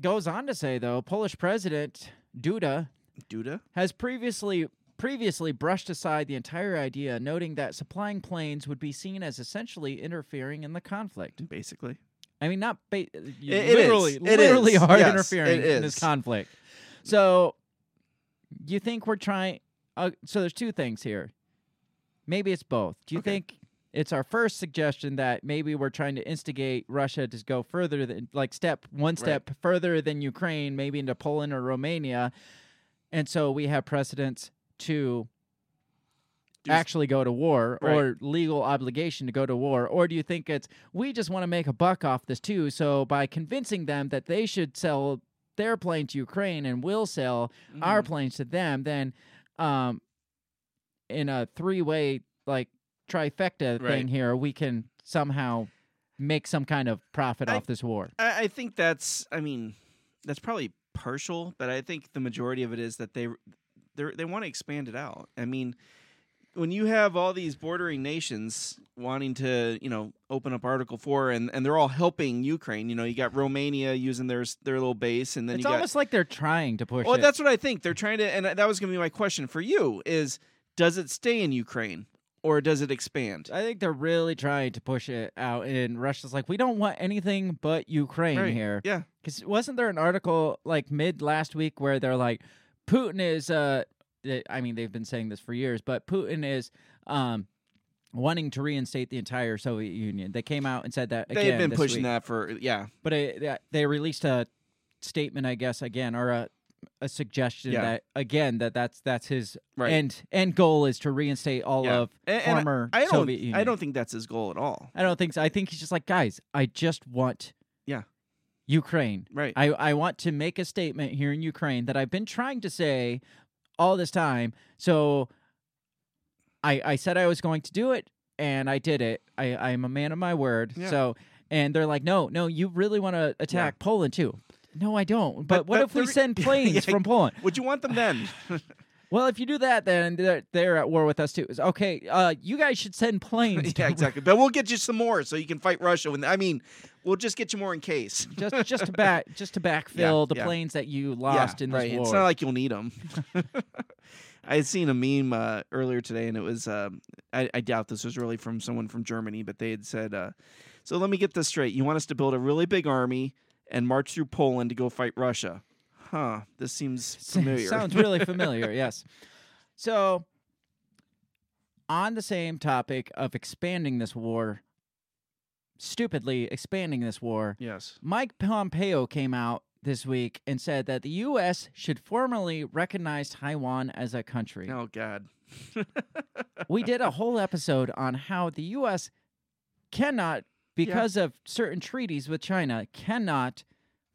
goes on to say though, Polish President Duda Duda. has previously previously brushed aside the entire idea, noting that supplying planes would be seen as essentially interfering in the conflict. Basically, I mean, not ba- It- it literally, is. It literally are Yes, interfering in this conflict. So, you think we're trying? Uh, so there's two things here. Maybe it's both. Do you Okay. think it's our first suggestion that maybe we're trying to instigate Russia to go further than, like, step one step further than Ukraine, maybe into Poland or Romania, and so we have precedents to actually go to war Right. or legal obligation to go to war or do you think it's we just want to make a buck off this too so by convincing them that they should sell their plane to Ukraine and we'll sell our Mhm. planes to them then um in a three-way like trifecta Right. thing here we can somehow make some kind of profit I- off this war I, I think that's. I mean, that's probably partial, but I think the majority of it is that they they they want to expand it out. I mean, when you have all these bordering nations wanting to, you know, open up Article Four, and and they're all helping Ukraine. You know, you got Romania using their their little base, and then it's you got almost like they're trying to push Well, it. that's what I think. They're trying to, and that was going to be my question for you: is does it stay in Ukraine or does it expand? I think they're really trying to push it out, and Russia's like, we don't want anything but Ukraine Right. here. Yeah, Because wasn't there an article like mid last week where they're like, Putin is, uh, I mean, they've been saying this for years, but Putin is, um, wanting to reinstate the entire Soviet Union. They came out and said that again. they've been pushing week. that for yeah, but it, they released a statement, I guess, again, or a a suggestion Yeah. that again that that's that's his right. end end goal is to reinstate all Yeah. of And- and former I don't, Soviet Union. I don't think that's his goal at all. I don't think so. I think he's just like, guys, I just want Yeah. Ukraine. Right. I, I want to make a statement here in Ukraine that I've been trying to say all this time. So I I said I was going to do it and I did it. I, I'm a man of my word. Yeah. So and they're like, no, no, you really want to attack Poland too. No, I don't. But, But- what but if we re- send planes Yeah. from Poland? Would you want them then? Well, if you do that, then they're, they're at war with us too. It's, okay, uh, you guys should send planes. yeah, exactly. But we'll get you some more so you can fight Russia. When I mean, we'll just get you more in case. just just to back just to backfill the yeah. planes that you lost yeah, in this right. war. It's not like you'll need them. I had seen a meme uh, earlier today, and it was um, I, I doubt this was really from someone from Germany, but they had said, uh, "So let me get this straight: you want us to build a really big army and march through Poland to go fight Russia?" Huh? This seems familiar. Sounds really familiar. Yes. So, on the same topic of expanding this war, stupidly expanding this war, yes. Mike Pompeo came out this week and said that the U.S. should formally recognize Taiwan as a country. Oh God. We did a whole episode on how the U.S. cannot, because of certain treaties with China, cannot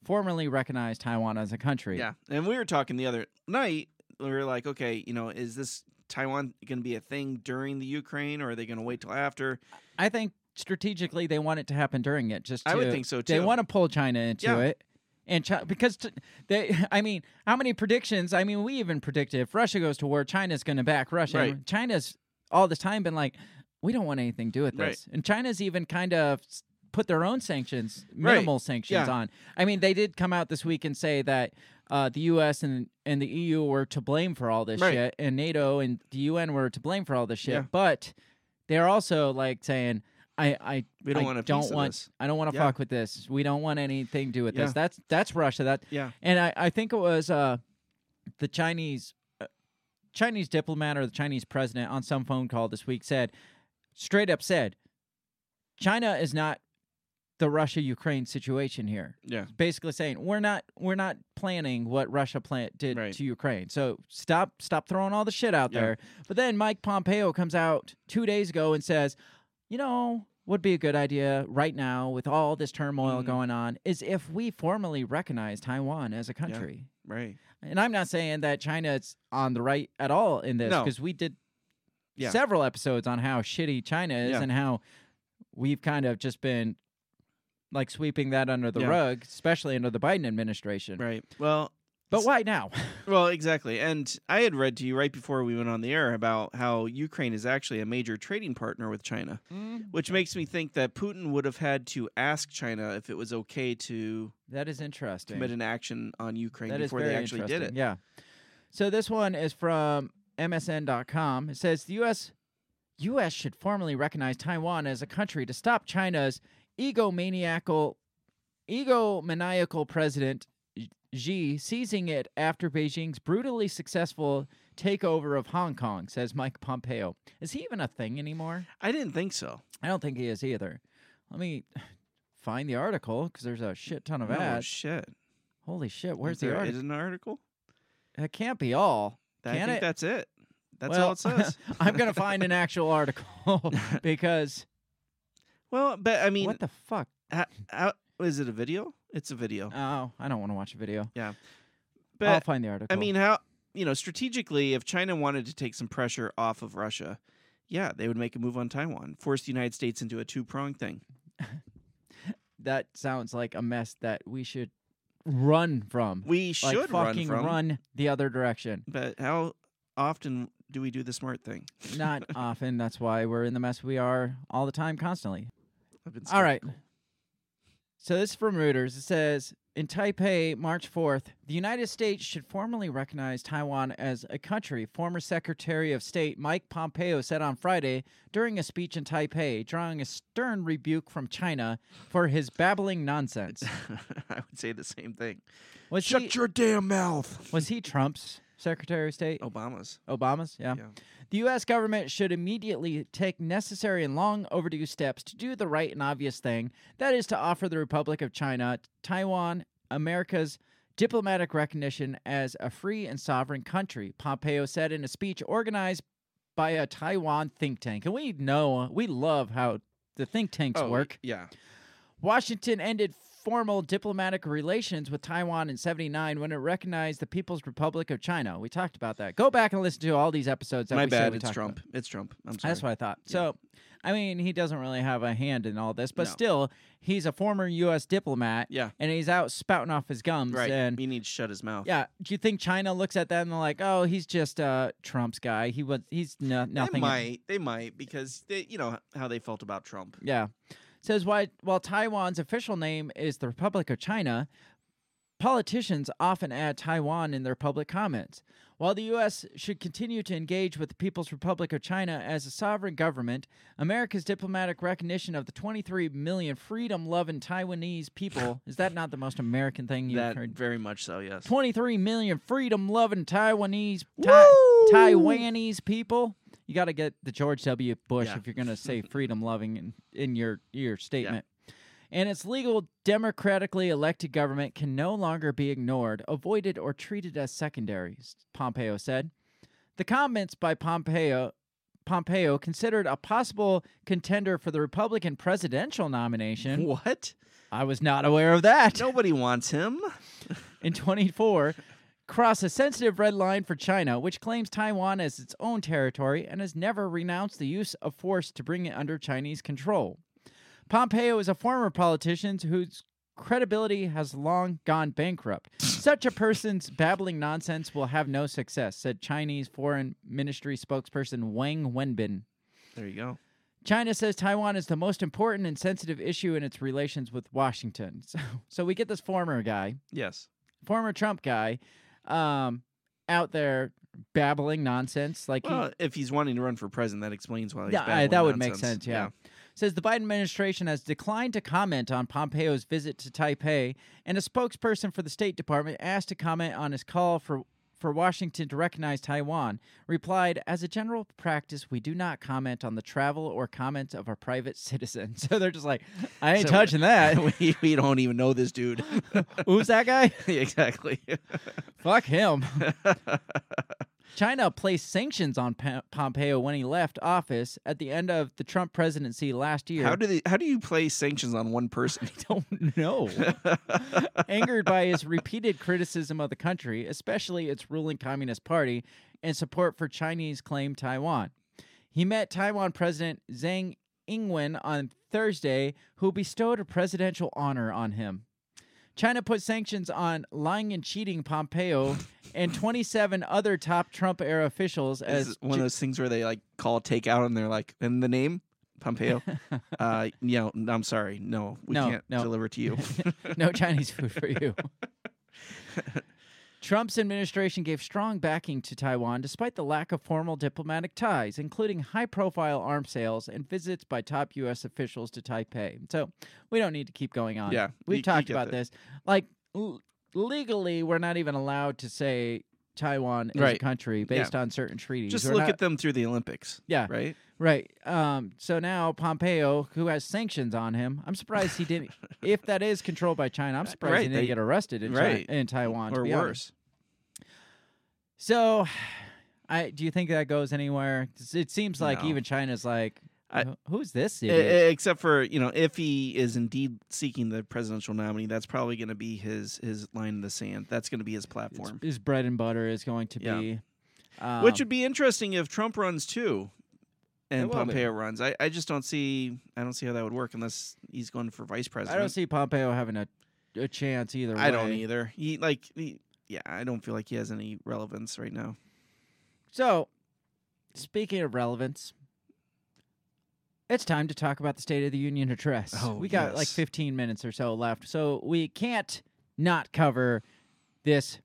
formally recognize Taiwan as a country. Yeah, and we were talking the other night. We were like, okay, you know, is this Taiwan going to be a thing during the Ukraine, or are they going to wait till after? I think strategically they want it to happen during it. Just I would to- think so too. They want to pull China into Yeah. it, and Chi- because t- they, I mean, how many predictions? I mean, we even predicted if Russia goes to war, China's going to back Russia. Right. China's all this time been like, we don't want anything to do with Right. this, and China's even kind of put their own sanctions, Right. minimal sanctions Yeah. on. I mean, they did come out this week and say that. Uh, the U.S. and and the EU were to blame for all this Right. shit, and NATO and the UN were to blame for all this shit. Yeah. But they're also like saying, "I, I, We don't I want don't want. I don't want to Yeah. fuck with this. We don't want anything to do with this. That's that's Russia. That Yeah, and I, I think it was uh the Chinese uh, Chinese diplomat or the Chinese president on some phone call this week said straight up said China is not the Russia Ukraine situation here. yeah, Basically saying we're not we're not planning what Russia plant did Right. to Ukraine. So stop stop throwing all the shit out Yeah. there. But then Mike Pompeo comes out 2 days ago and says, "You know, would be a good idea right now with all this turmoil Mhm. going on is if we formally recognize Taiwan as a country." right. And I'm not saying that China's on the right at all in this No. because we did Yeah. several episodes on how shitty China is Yeah. and how we've kind of just been like sweeping that under the Yeah. rug, especially under the Biden administration. Right. Well, But why now? Well, exactly. And I had read to you right before we went on the air about how Ukraine is actually a major trading partner with China, mm-hmm. which makes me think that Putin would have had to ask China if it was okay to That is interesting. commit an action on Ukraine That before they actually did it. Yeah. So this one is from MSN.com. It says the U.S. U.S. should formally recognize Taiwan as a country to stop China's egomaniacal, egomaniacal president Xi seizing it after Beijing's brutally successful takeover of Hong Kong. Says Mike Pompeo. Is he even a thing anymore? I didn't think so. I don't think he is either. Let me find the article because there's a shit ton of Oh ads. shit! Holy shit! Where's the article? Is it an article? That can't be all. I Can think it? that's it. That's Well, all it says. I'm gonna find an actual article because well, but I mean, what the fuck? how, how, is it a video? It's a video. Oh, I don't want to watch a video. Yeah, but I'll find the article. I mean, how you know strategically, if China wanted to take some pressure off of Russia, yeah, they would make a move on Taiwan, force the United States into a two pronged thing. that sounds like a mess that we should run from. We like should run fucking from, run the other direction. but how often do we do the smart thing? Not often. That's why we're in the mess we are all the time, constantly. I've been All right. So this is from Reuters. It says in Taipei, March 4th, the United States should formally recognize Taiwan as a country. Former Secretary of State Mike Pompeo said on Friday during a speech in Taipei, drawing a stern rebuke from China for his babbling nonsense. I would say the same thing. Was Shut he, your damn mouth. was he Trump's Secretary of State? Obama's. Obama's, yeah. Yeah. The U.S. government should immediately take necessary and long overdue steps to do the right and obvious thing that is, to offer the Republic of China, Taiwan, America's diplomatic recognition as a free and sovereign country, Pompeo said in a speech organized by a Taiwan think tank. And we know, we love how the think tanks Oh, work. Yeah. Washington ended formal diplomatic relations with Taiwan in 79 when it recognized the People's Republic of China. We talked about that. Go back and listen to all these episodes that My we bad. It's Trump. about. It's Trump. I'm sorry. That's what I thought. Yeah. So, I mean, he doesn't really have a hand in all this, but No. still, he's a former U.S. diplomat, Yeah. and he's out spouting off his gums. Right. And he needs to shut his mouth. yeah, do you think China looks at that and they're like, "Oh, he's just uh, Trump's guy. He was, he's no, They nothing." might. They might because they, you know how they felt about Trump. Yeah. Says why while Taiwan's official name is the Republic of China, politicians often add Taiwan in their public comments. While the U.S. should continue to engage with the People's Republic of China as a sovereign government, America's diplomatic recognition of the 23 million freedom loving Taiwanese people is that not the most American thing you've that heard? very much so. Yes. 23 million freedom loving Taiwanese Woo! Taiwanese people. You got to get the George W. Bush Yeah. if you're going to say freedom loving in, in your your statement. and its legal, democratically elected government can no longer be ignored, avoided, or treated as secondaries, Pompeo said. The comments by Pompeo Pompeo considered a possible contender for the Republican presidential nomination. What? I was not aware of that. Nobody wants him. In 24, cross a sensitive red line for China, which claims Taiwan as its own territory and has never renounced the use of force to bring it under Chinese control. Pompeo is a former politician whose credibility has long gone bankrupt. Such a person's babbling nonsense will have no success, said Chinese Foreign Ministry spokesperson Wang Wenbin. There you go. China says Taiwan is the most important and sensitive issue in its relations with Washington. So, so we get this former guy, Yes. former Trump guy, um, out there babbling nonsense. Like he, if he's wanting to run for president, that explains why. He's yeah, I- that would make nonsense. sense. Yeah. Says the Biden administration has declined to comment on Pompeo's visit to Taipei, and a spokesperson for the State Department asked to comment on his call for for Washington to recognize Taiwan, replied, "As a general practice, we do not comment on the travel or comments of our private citizens. So they're just like, "I ain't So- touching that." we, we don't even know this dude. Who's that guy? exactly. Fuck him. China placed sanctions on Pompeo when he left office at the end of the Trump presidency last year. how do they? How do you place sanctions on one person? I don't know. Angered by his repeated criticism of the country, especially its ruling Communist Party, and support for Chinese claim Taiwan. He met Taiwan President Zhang Ingwen on Thursday, who bestowed a presidential honor on him. China put sanctions on lying and cheating Pompeo and 27 other top Trump era officials Is as it one of those things where they like call takeout and they're like, and the name Pompeo. uh, you know, I'm sorry, no, we No, can't no. deliver to you. no Chinese food for you. Trump's administration gave strong backing to Taiwan despite the lack of formal diplomatic ties, including high profile arms sales and visits by top U.S. officials to Taipei. So we don't need to keep going on. Yeah, We've you- you talked get about this. Like, l- legally, we're not even allowed to say Taiwan is a country based on certain treaties. Just We're look not- at them through the Olympics. Yeah. Right. Right. Um, so now Pompeo, who has sanctions on him, I'm surprised he didn't. if that is controlled by China, I'm surprised right, he didn't they- get arrested in, right. China, in Taiwan. or be honest. worse. So, I do you think that goes anywhere? It seems like No. even China's like, I- who's this idiot? except for you know, if he is indeed seeking the presidential nominee, that's probably going to be his his line in the sand. That's going to be his platform. his bread and butter is going to Yeah. be. Um, Which would be interesting if Trump runs too, and. Pompeo runs. I, I just don't see I don't see how that would work unless he's going for vice president. I don't see Pompeo having a a chance either. I don't either. He like he, yeah, I don't feel like he has any relevance right now. So, speaking of relevance, it's time to talk about the State of the Union address. Oh, we got like 15 minutes or so left, so we can't not cover this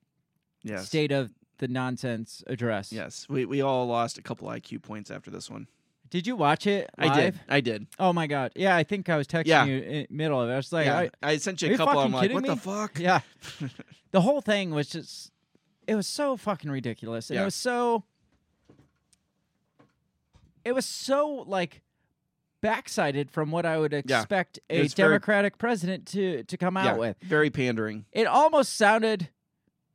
Yes. State of the Nonsense address. Yes. We we all lost a couple IQ points after this one. Did you watch it live? I did. I did. Oh my god. Yeah, I think I was texting Yeah. you in middle of it. I was like, yeah. I, I, sent you a you couple. I'm fucking like, what the fuck? yeah. the whole thing was just it was so fucking ridiculous. Yeah. It was so it was so like backsided from what I would expect a was very- Democratic president to to come out Yeah, with. Very pandering. It almost sounded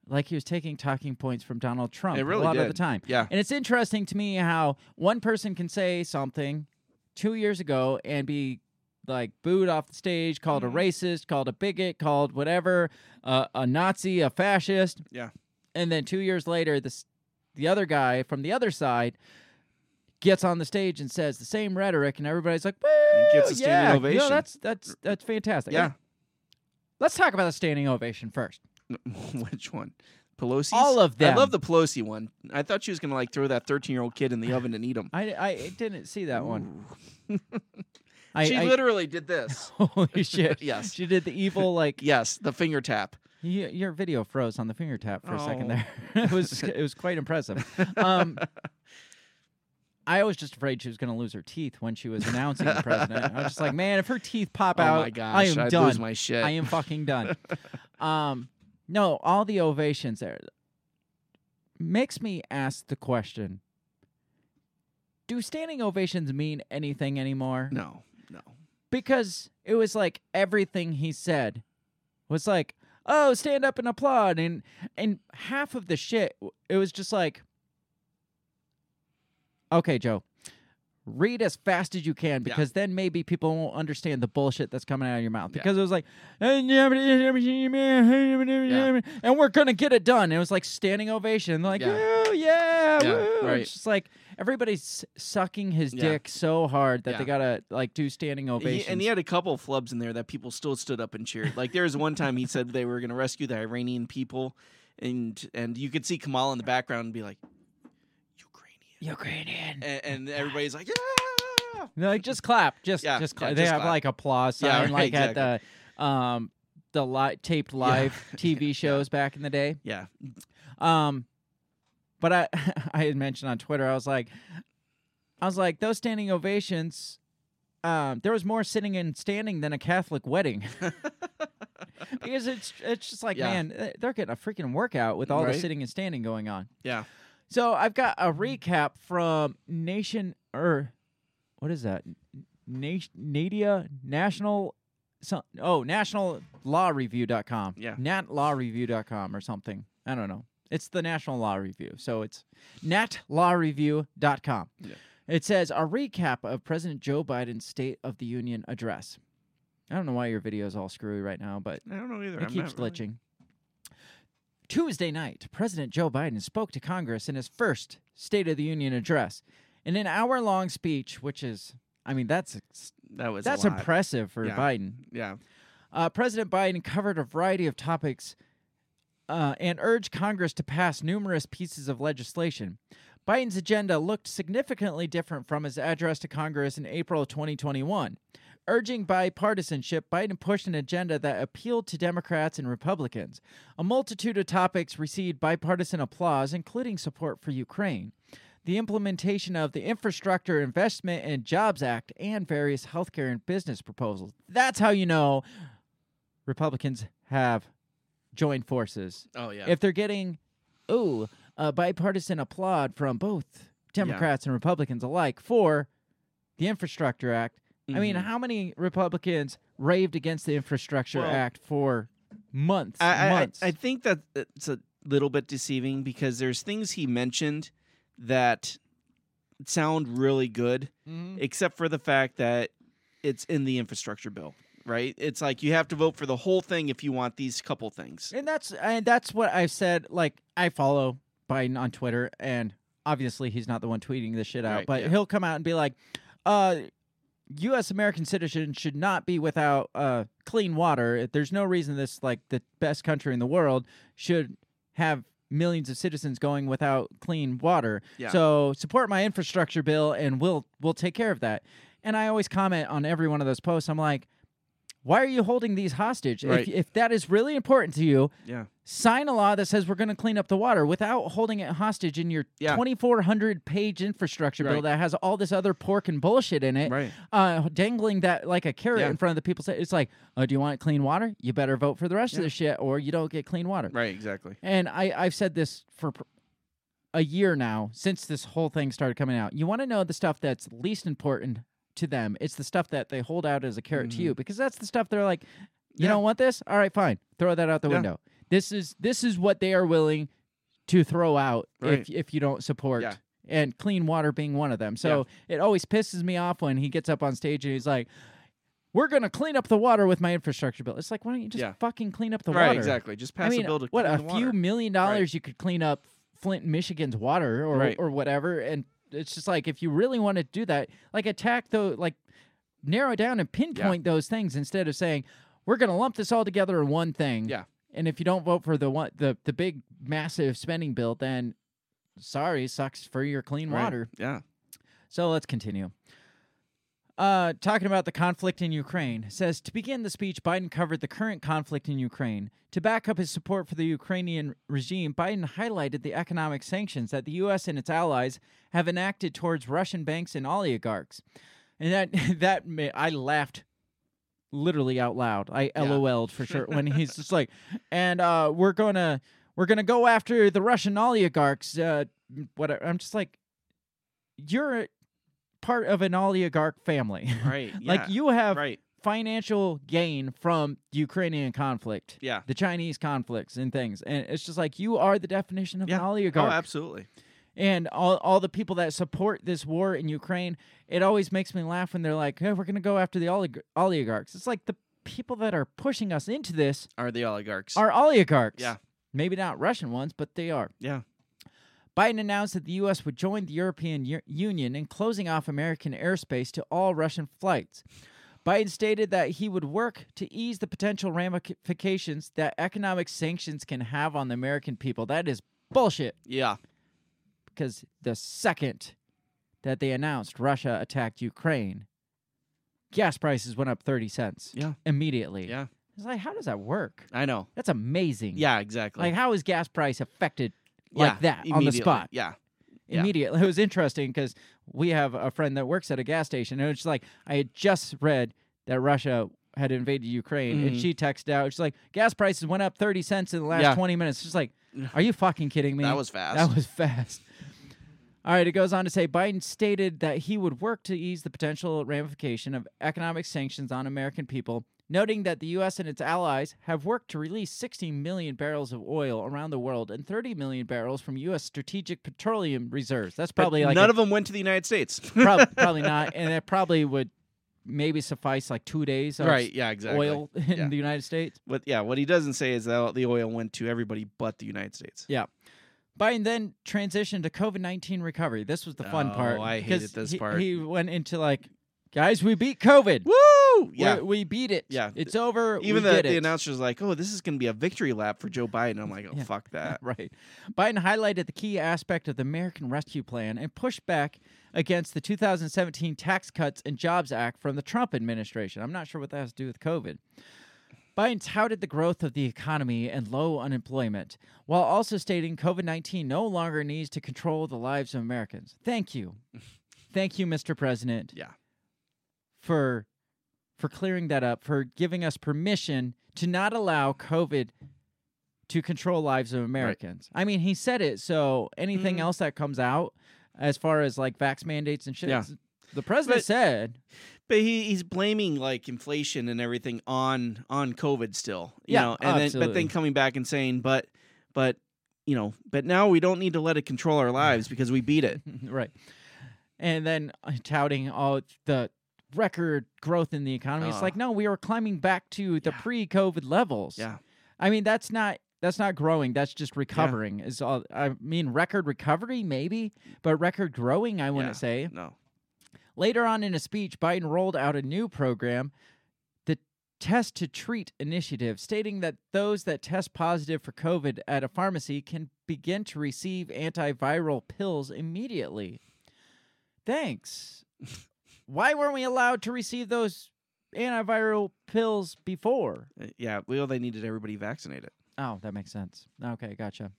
like he was taking talking points from Donald Trump It really a lot of the time. Yeah. And it's interesting to me how one person can say something two years ago and be like booed off the stage, called Mhm. a racist, called a bigot, called whatever, uh, a Nazi, a fascist. Yeah. And then two years later, this the other guy from the other side gets on the stage and says the same rhetoric, and everybody's like, "Woo, gets a standing yeah, you know, that's that's that's fantastic." Yeah. Let's talk about the standing ovation first. Which one? Pelosi. All of them. I love the Pelosi one. I thought she was gonna like throw that 13 year old kid in the oven and eat him. I, I didn't see that one. I, she I- literally did this. Holy shit! Yes. she did the evil like yes, the finger tap. y- your video froze on the finger tap for a second Oh. there. it was it was quite impressive. Um, I was just afraid she was going to lose her teeth when she was announcing the president. I was just like, man, if her teeth pop oh out, my gosh, I am I'd done. lose my shit. I am fucking done. um, no, all the ovations there makes me ask the question: Do standing ovations mean anything anymore? no, no. because it was like everything he said was like, "Oh, stand up and applaud," and and half of the shit it was just like, "Okay, Joe." Read as fast as you can because then maybe people won't understand the bullshit that's coming out of your mouth. Yeah. Because it was like, and we're gonna get it done. It was like standing ovation, like, Yeah. "Woo, yeah, Yeah, woo." right. It's just like everybody's sucking his Yeah. dick so hard that they gotta like do standing He, ovations. and he had a couple flubs in there that people still stood up and cheered. Like there was one time he said they were going to rescue the Iranian people, and and you could see Kamal in the background and be like, Ukrainian, and, and everybody's like, yeah. No, like just clap, just Yeah, just yeah, clap. they just have clap. like applause sign, Yeah, right, like at the um the li- taped live TV Yeah. shows back in the day. Yeah, Um, but I I had mentioned on Twitter, I was like, I was like those standing ovations. Um, there was more sitting and standing than a Catholic wedding because it's it's just like Yeah. man, they're getting a freaking workout with all the Right. sitting and standing going on. yeah. So I've got a hmm. recap from Nation or what is that? Nation Nadia National oh National Law Review.com. Yeah. NatLawReview.com or something. I don't know. It's the National Law Review. So it's natlawreview.com. Yeah. It says a recap of President Joe Biden's State of the Union address. I don't know why your video is all screwy right now, but I don't know either. it I'm keeps not really- glitching. Tuesday night, President Joe Biden spoke to Congress in his first State of the Union address. In an hour long speech, which is, I mean, that's That was that's impressive for Yeah. Biden. Yeah, Uh, President Biden covered a variety of topics uh, and urged Congress to pass numerous pieces of legislation. Biden's agenda looked significantly different from his address to Congress in April of 2021. Urging bipartisanship, Biden pushed an agenda that appealed to Democrats and Republicans. A multitude of topics received bipartisan applause, including support for Ukraine, the implementation of the Infrastructure Investment and Jobs Act, and various healthcare and business proposals. That's how you know Republicans have joined forces. Oh yeah. If they're getting, ooh, a bipartisan applaud from both Democrats and Republicans alike for the Infrastructure Act. I mean, Mhm. how many Republicans raved against the Infrastructure Well, Act for months? I, I, months. I think that it's a little bit deceiving because there's things he mentioned that sound really good, Mhm. except for the fact that it's in the infrastructure bill, right? It's like you have to vote for the whole thing if you want these couple things. And that's and that's what I've said. Like I follow Biden on Twitter, and obviously he's not the one tweeting this shit out, Right, but yeah. he'll come out and be like, "Uh, U.S. American citizens should not be without uh clean water. There's no reason this like the best country in the world should have." Millions of citizens going without clean water. Yeah. So support my infrastructure bill, and we'll we'll take care of that. And I always comment on every one of those posts. I'm like, why are you holding these hostage? Right. If, if that is really important to you, Yeah. sign a law that says we're going to clean up the water without holding it hostage in your Yeah. 2400 page infrastructure bill that has all this other pork and bullshit in it Right. uh, dangling that like a carrot Yeah. in front of the people it's like oh do you want clean water you better vote for the rest of the shit or you don't get clean water Right. Exactly. and I, I've said this for pr- a year now since this whole thing started coming out. You want to know the stuff that's least important to them. It's the stuff that they hold out as a carrot to you because that's the stuff they're like, you Mm-hmm. Yeah. don't want this? All right, fine. Throw that out the Yeah. window. This is this is what they are willing to throw out if Right. if you don't support. Yeah. And clean water being one of them. So it always pisses me off when he gets up on stage and he's like, "We're gonna clean up the water with my infrastructure bill." It's like, why don't you just Yeah. fucking clean up the right. water? Right, exactly. Just pass I mean, a bill to what clean a few million dollars you could clean up Flint, Michigan's water, or Right. or whatever. And it's just like if you really want to do that, like attack the like narrow down and pinpoint those things instead of saying we're going to lump this all together in one thing. Yeah. And if you don't vote for the one the the big massive spending bill, then sorry, sucks for your clean Right. water. Yeah. So let's continue. Uh, talking about the conflict in Ukraine, says to begin the speech, Biden covered the current conflict in Ukraine. To back up his support for the Ukrainian regime, Biden highlighted the economic sanctions that the U.S. and its allies have enacted towards Russian banks and oligarchs. And that that ma- I laughed literally out loud. I Yeah. LOL'd for sure when he's just like, and uh, we're gonna we're gonna go after the Russian oligarchs. Uh, whatever. I'm just like, you're part of an oligarch family. Right. like you have Right. financial gain from the Ukrainian conflict, Yeah. the Chinese conflicts and things. And it's just like you are the definition of Yeah. an Oh, absolutely. and all, all the people that support this war in Ukraine, it always makes me laugh when they're like, hey, we're going to go after the olig- oligarchs. It's like the people that are pushing us into this Are the oligarchs? are oligarchs. Yeah. Maybe not Russian ones, but they are. yeah. Biden announced that the U.S. would join the European U- Union in closing off American airspace to all Russian flights. Biden stated that he would work to ease the potential ramifications that economic sanctions can have on the American people. That is bullshit Yeah. because the second that they announced Russia attacked Ukraine, gas prices went up 30 cents Yeah. immediately. Yeah. It's like, how does that work? I know. That's amazing. Yeah. Exactly. Like, how is gas price affected yeah, like that on the spot? Yeah. Yeah. Immediately. It was interesting because we have a friend that works at a gas station, and it's like, I had just read that Russia had invaded Ukraine, and Mhm. she texted out, she's like, gas prices went up 30 cents in the last Yeah. 20 minutes. She's like, are you fucking kidding me? That was fast. That was fast. All right, it goes on to say Biden stated that he would work to ease the potential ramification of economic sanctions on American people, noting that the U.S. and its allies have worked to release 60 million barrels of oil around the world and 30 million barrels from U.S. strategic petroleum reserves. That's But probably like none a- of them went to the United States. prob- probably not, and it probably would maybe suffice like two days of right. Yeah. Exactly. oil in Yeah. the United States. But yeah, what he doesn't say is that the oil went to everybody but the United States. Yeah. Biden then transitioned to COVID nineteen recovery. This was the fun Oh, part. I hated this he- part. He went into like, guys, we beat COVID. Woo! We- Yeah. we, beat it. Yeah. it's over. Even we the, the announcer's like, "Oh, this is going to be a victory lap for Joe Biden." I'm like, "Oh, Yeah. fuck that." right. Biden highlighted the key aspect of the American Rescue Plan and pushed back against the 2017 Tax Cuts and Jobs Act from the Trump administration. I'm not sure what that has to do with COVID. Biden touted the growth of the economy and low unemployment, while also stating COVID 19 no longer needs to control the lives of Americans. Thank you. Thank you, Mr. President, Yeah. For for clearing that up, for giving us permission to not allow COVID to control lives of Americans. I mean, he said it, so anything Mhm. else that comes out as far as like vax mandates and shit, Yeah. the president But- said, But he, he's blaming like inflation and everything on on COVID still. You Yeah, know, and then but then coming back and saying, but but you know, but now we don't need to let it control our lives because we beat it. right. And then uh, touting all the record growth in the economy. it's like, uh. no, we are climbing back to the Yeah. pre-COVID levels. Yeah. I mean, that's not that's not growing. That's just recovering. Is all. I mean, record recovery maybe, but record growing, I wouldn't Yeah. say. No. Later on in a speech, Biden rolled out a new program, the Test to Treat initiative, stating that those that test positive for COVID at a pharmacy can begin to receive antiviral pills immediately. Thanks. Why weren't we allowed to receive those antiviral pills before? Uh, Yeah, well they needed everybody vaccinated. Oh, that makes sense. Okay, gotcha.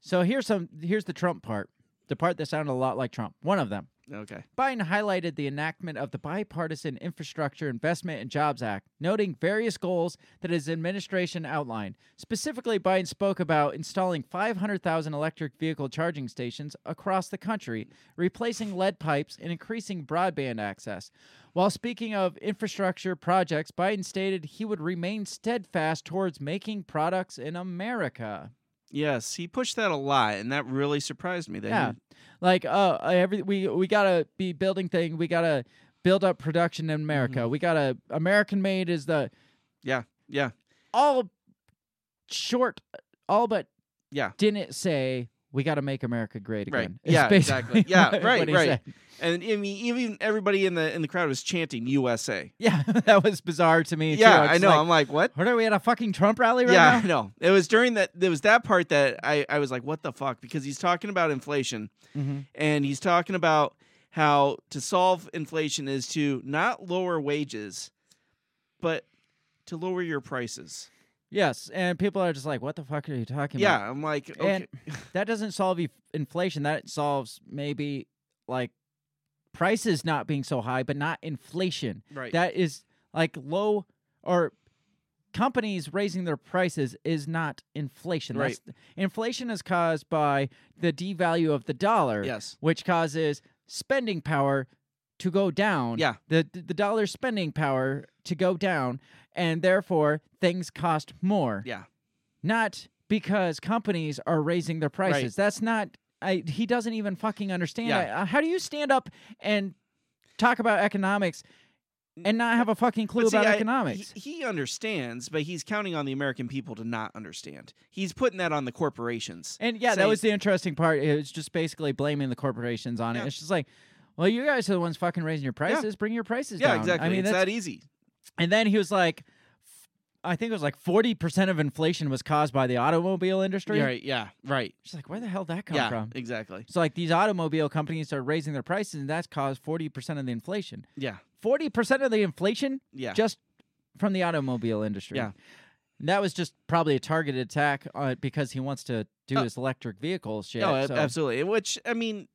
So here's some here's the Trump part. The part that sounded a lot like Trump. One of them. Okay. Biden highlighted the enactment of the Bipartisan Infrastructure Investment and Jobs Act, noting various goals that his administration outlined. Specifically, Biden spoke about installing 500,000 electric vehicle charging stations across the country, replacing lead pipes, and increasing broadband access. While speaking of infrastructure projects, Biden stated he would remain steadfast towards making products in America. Yes, he pushed that a lot, and that really surprised me. That Yeah, he, like uh, every we we gotta be building thing. We gotta build up production in America. Mm-hmm. We gotta American made is the yeah, yeah, all short, all but yeah. didn't say we gotta make America great again. It's Yeah, exactly. Yeah, right, right. said. And I mean, even everybody in the in the crowd was chanting USA. Yeah, that was bizarre to me. yeah, I know. Like, I'm like, what? what are we at a fucking Trump rally right yeah, now? I know. It was during that. There was that part that I I was like, what the fuck? Because he's talking about inflation, Mm-hmm. and he's talking about how to solve inflation is to not lower wages, but to lower your prices. Yes, and people are just like, "What the fuck are you talking about?" Yeah, I'm like, okay, And that doesn't solve e- inflation. That solves maybe like prices not being so high, but not inflation. right. That is like low or companies raising their prices is not inflation. That's, inflation is caused by the devalue of the dollar, yes. which causes spending power to go down. Yeah. The the the dollar spending power to go down, and therefore things cost more. Yeah. Not because companies are raising their prices. That's not. I, he doesn't even fucking understand. Yeah. it. Uh, how do you stand up and talk about economics and not have a fucking clue see, about I- economics? He, he understands, but he's counting on the American people to not understand. He's putting that on the corporations. And yeah, that was the interesting part. It was just basically blaming the corporations on it. It's just like, well, you guys are the ones fucking raising your prices. Bring your prices yeah, down. exactly. I mean, it's that's, that easy. And then he was like, I think it was like forty percent of inflation was caused by the automobile industry. Right. Yeah. Right. She's like, where the hell did that come yeah. from? Exactly. So like these automobile companies are raising their prices, and that's caused forty percent of the inflation. Yeah. Forty percent of the inflation Yeah. just from the automobile industry. Yeah. And that was just probably a targeted attack uh, because he wants to do Oh. his electric vehicle shit. Oh, so- absolutely. Which I mean,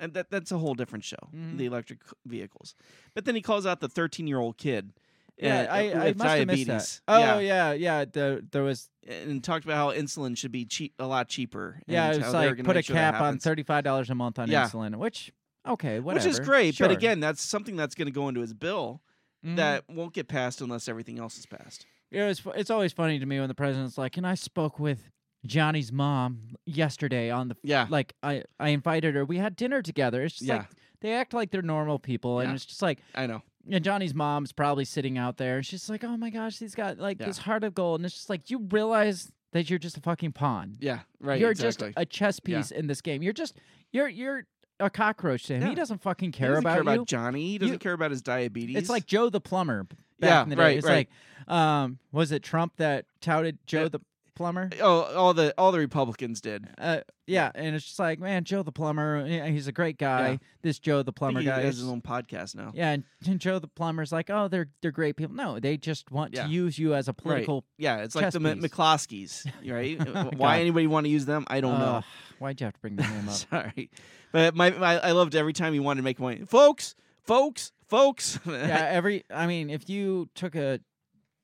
and that that's a whole different show, Mhm. the electric vehicles. But then he calls out the 13 year old kid. Yeah, uh, I, I must have missed that. Oh yeah. yeah, yeah. The, there was and talked about how insulin should be cheap, a lot cheaper. yeah, and it was like put a sure cap on thirty five dollars a month on Yeah. insulin, which okay, whatever. which is great. But again, that's something that's going to go into his bill Mhm. that won't get passed unless everything else is passed. it was. fu- It's always funny to me when the president's like, "And I spoke with Johnny's mom yesterday on the Yeah, like I I invited her. We had dinner together. It's just Yeah. like they act like they're normal people, and Yeah. it's just like I know. and Johnny's mom's probably sitting out there, and she's like, "Oh my gosh, he's got like Yeah. this heart of gold," and it's just like you realize that you're just a fucking pawn. Yeah, right. you're exactly. just a chess Yeah. piece in this game. You're just you're you're a cockroach to him. Yeah. He doesn't fucking he care doesn't about care about Johnny. He doesn't You- care about his diabetes. it's like Joe the plumber. Back Yeah, in the day. right, It's right. like, um, was it Trump that touted Joe Yeah. the plumber? oh, all the all the Republicans did. Uh, yeah, and it's just like, man, Joe the plumber. yeah, He's a great guy. Yeah. This Joe the plumber he guy. has his own podcast now. yeah, and, and Joe the plumber's like, oh, they're they're great people. No, they just want Yeah. to use you as a political. Yeah, it's like the M- McCloskeys, right? Oh Why anybody want to use them? I don't know. Why'd you have to bring the name up? Sorry, but my, my I loved every time he wanted to make a point, folks, folks, folks. yeah, every. I mean, if you took a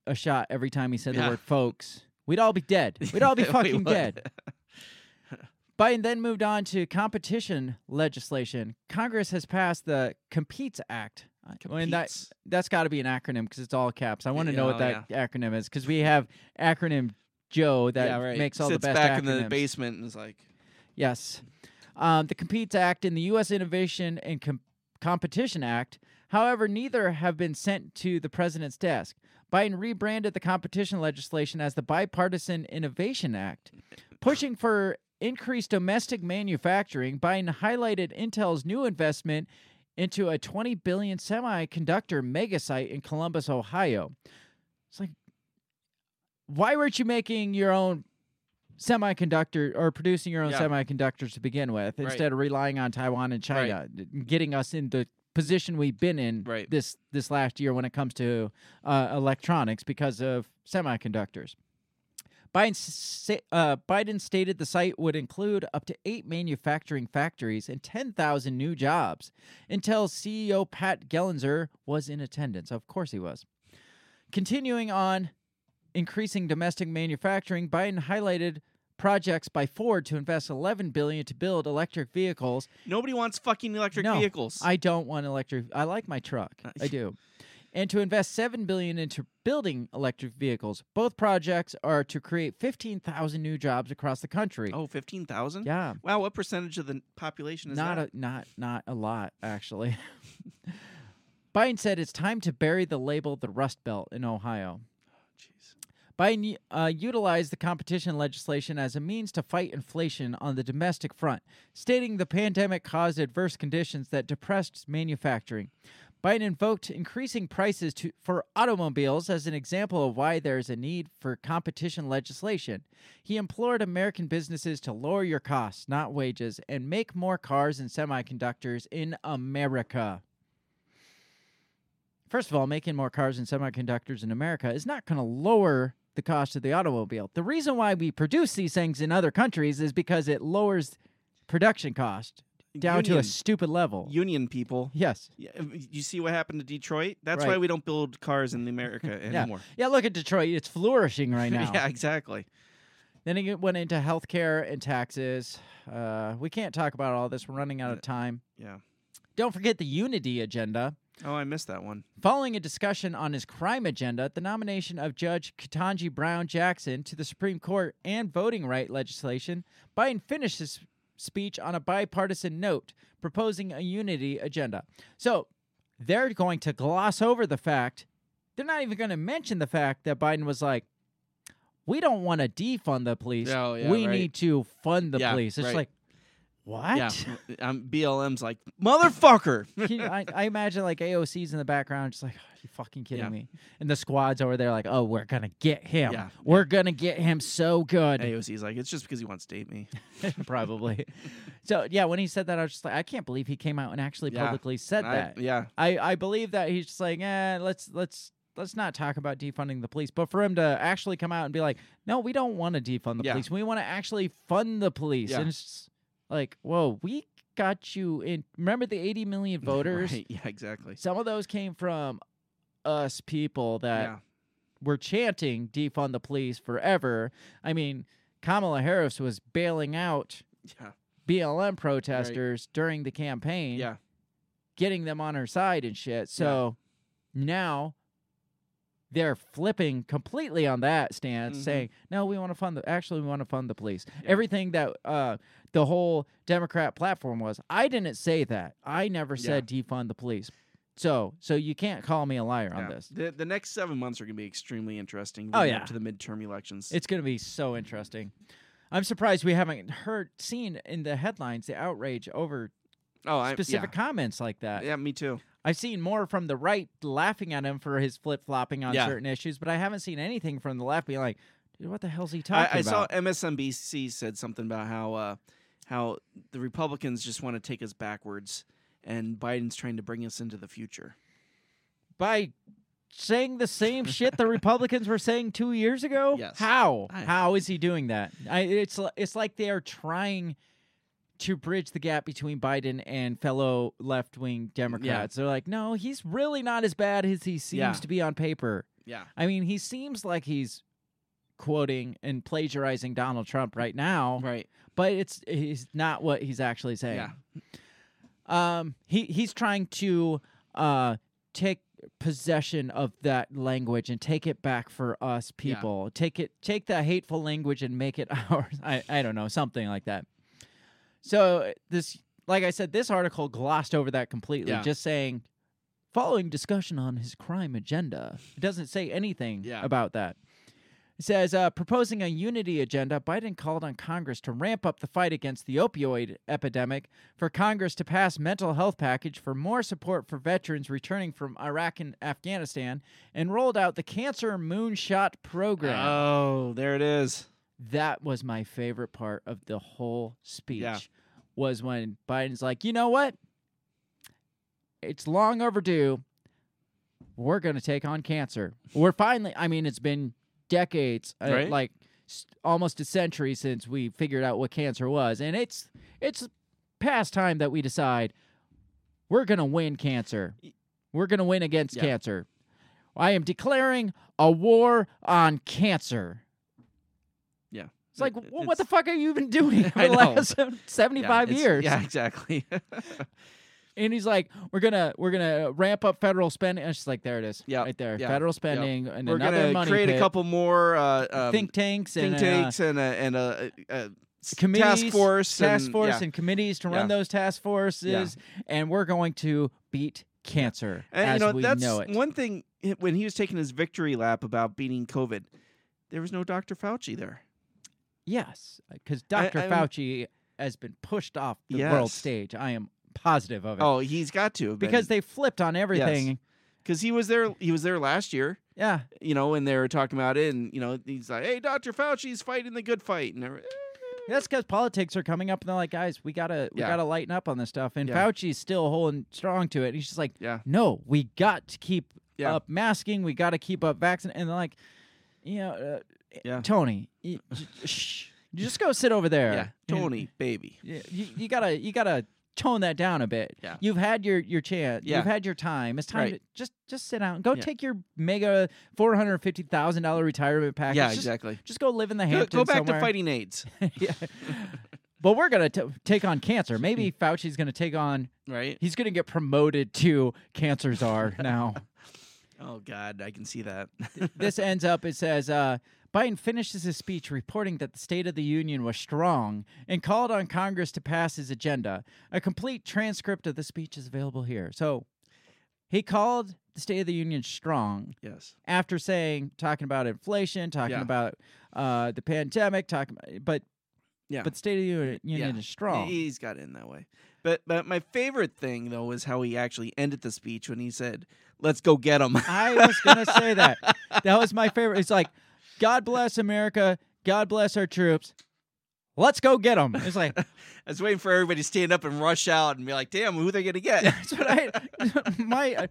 a shot every time he said the word "folks," we'd all be dead. We'd all be fucking dead. Biden then moved on to competition legislation. Congress has passed the Competes Act. Uh, And that, that's got to be an acronym because it's all caps. I want to Yeah, know what oh, that acronym is because we have acronym Joe that yeah, right. makes all the Sits best back acronyms. in the basement and is like, Yes. Um, the Competes Act and the U.S. Innovation and Com- Competition Act, however, neither have been sent to the president's desk. Biden rebranded the competition legislation as the Bipartisan Innovation Act. Pushing for increased domestic manufacturing, Biden highlighted Intel's new investment into a 20 billion semiconductor megasite in Columbus, Ohio. It's like, why weren't you making your own semiconductor or producing your own Yeah. semiconductors to begin with Right. instead of relying on Taiwan and China, getting us in the position we've been in Right. this this last year when it comes to uh, electronics because of semiconductors. Biden, uh, Biden stated the site would include up to eight manufacturing factories and 10,000 new jobs. Intel's CEO Pat Gelsinger was in attendance. Of course he was. Continuing on increasing domestic manufacturing, Biden highlighted projects by Ford to invest 11 billion to build electric vehicles. nobody wants fucking electric No, vehicles. I don't want electric. I like my truck. Uh, I do. And to invest 7 billion into building electric vehicles. Both projects are to create 15,000 new jobs across the country. oh, 15,000? Yeah. Wow, what percentage of the population is not that? a not not a lot actually. Biden said it's time to bury the label the Rust Belt in Ohio. Biden uh, utilized the competition legislation as a means to fight inflation on the domestic front, stating the pandemic caused adverse conditions that depressed manufacturing. Biden invoked increasing prices to, for automobiles as an example of why there is a need for competition legislation. He implored American businesses to lower your costs, not wages, and make more cars and semiconductors in America. First of all, making more cars and semiconductors in America is not going to lower the cost of the automobile. The reason why we produce these things in other countries is because it lowers production cost down to a stupid level. union people. yes. Yeah, uh, you see what happened to Detroit? That's Right. why we don't build cars in America anymore. Yeah, yeah, look at Detroit. It's flourishing right now. yeah, exactly. Then it went into healthcare and taxes. Uh, we can't talk about all this. We're running out of time. Yeah. Don't forget the unity agenda. Oh, I missed that one. Following a discussion on his crime agenda, the nomination of Judge Ketanji Brown Jackson to the Supreme Court and voting right legislation, Biden finished his speech on a bipartisan note, proposing a unity agenda. So they're going to gloss over the fact, they're not even going to mention the fact that Biden was like, we don't want to defund the police. Oh, yeah, we right. need to fund the Yeah, police. It's right. like, what? Yeah. Um, BLM's like, motherfucker. I, I imagine like AOC's in the background, just like, are you fucking kidding Yeah. me? And the squad's over there, like, oh, we're gonna get him. Yeah, We're gonna get him so good. AOC's like, it's just because he wants to date me. Probably. so yeah, when he said that, I was just like, I can't believe he came out and actually Yeah. publicly said I- that. yeah. I, I believe that he's just like, eh, let's let's let's not talk about defunding the police. But for him to actually come out and be like, no, we don't want to defund the Yeah. police. We want to actually fund the police. Yeah. And it's just like, whoa, we got you in. Remember the 80 million voters? Right, Yeah, exactly. Some of those came from us people that yeah. were chanting defund the police forever. I mean, Kamala Harris was bailing out Yeah. BLM protesters during the campaign, Yeah. getting them on her side and shit. So now they're flipping completely on that stance, Mhm. saying, "No, we want to fund the. Actually, we want to fund the police. Yeah. Everything that uh, the whole Democrat platform was. I didn't say that. I never Yeah. said defund the police. So, so you can't call me a liar on this. The, the next seven months are going to be extremely interesting. Oh, yeah. up to the midterm elections. It's going to be so interesting. I'm surprised we haven't heard, seen in the headlines the outrage over oh, I, specific comments like that. yeah, me too. I've seen more from the right laughing at him for his flip flopping on Yeah. certain issues, but I haven't seen anything from the left being like, dude, what the hell's he I, about?" I saw? MSNBC said something about how uh, how the Republicans just want to take us backwards, and Biden's trying to bring us into the future. By saying the same shit the Republicans were saying two years ago? Yes. How? I- How is he doing that? I, it's it's like they are trying to bridge the gap between Biden and fellow left wing Democrats. They're like, no, he's really not as bad as he seems Yeah. to be on paper. Yeah, I mean, he seems like he's quoting and plagiarizing Donald Trump right now, right. but it's he's not what he's actually saying. Yeah, Um, he he's trying to uh take possession of that language and take it back for us Yeah. people. Take it take that hateful language and make it ours. I I don't know, something like that. So this like I said this article glossed over that completely Yeah. just saying following discussion on his crime agenda. It doesn't say anything Yeah. about that. It says, uh, proposing a unity agenda, Biden called on Congress to ramp up the fight against the opioid epidemic, for Congress to pass mental health package for more support for veterans returning from Iraq and Afghanistan, and rolled out the cancer moonshot program. Oh, there it is. that was my favorite part of the whole speech. Yeah. Was when Biden's like, you know what? It's long overdue. We're going to take on cancer. We're finally, I mean, it's been decades, uh, Right. like almost a century since we figured out what cancer was. And it's, it's past time that we decide we're going to win cancer. We're going to win against Yeah. cancer. I am declaring a war on cancer. Yeah, It's like, It- wh- what the fuck are you even doing for I the know. last 75 it's- years? Yeah, exactly. And he's like, we're gonna we're gonna ramp up federal spending. And it's like, there it is, Yep, right there, yep, federal spending and We're another gonna money create pit, a couple more uh, um, think tanks and think and tanks and a and a, a, committees, task force, task and, force, yeah. and committees to Yeah. run those task forces, and we're going to beat cancer And as you know we that's know it. one thing when he was taking his victory lap about beating COVID, there was no Dr. Fauci there. Yes, because Dr. I'm- Fauci has been pushed off the world stage. I am positive of it Oh, he's got to because they flipped on everything. because he was there. He was there last year. Yeah, You know, and they were talking about it, and you know, he's like, "Hey, Dr. Fauci's fighting the good fight," and they're, That's because politics are coming up, and they're like, guys, we gotta we Yeah. gotta lighten up on this stuff. And Yeah. Fauci's still holding strong to it. He's just like, yeah, no, we got to keep Yeah. up masking. We got to keep up vaccine. And they're like, you know, uh, yeah, Tony, you, j- shh, you just go sit over there. yeah. Tony, baby. You, you, you gotta you gotta tone that down a bit. Yeah. You've had your your chance. Yeah. You've had your time. It's time Right. to just just sit down. Go Yeah. take your mega four hundred fifty thousand dollar retirement package. yeah, just, exactly. Just go live in the Go, Hamptons go back somewhere. to fighting AIDS, yeah. But we're gonna t- take on cancer. Maybe Fauci's gonna take on. right? He's gonna get promoted to cancer czar now. Oh God, I can see that. this ends up. It says uh, Biden finishes his speech reporting that the State of the Union was strong and called on Congress to pass his agenda. A complete transcript of the speech is available here. So he called the State of the Union strong yes. after saying, talking about inflation, talking Yeah. about uh, the pandemic, talking, about but Yeah. but State of the Union, Union Yeah. is strong. He's got it in that way. But but my favorite thing though was how he actually ended the speech when he said, "Let's go get them." I was gonna say that. That was my favorite. It's like, God bless America. God bless our troops. Let's go get them. It's like I was waiting for everybody to stand up and rush out and be like, "Damn, who are they gonna get?" that's what I my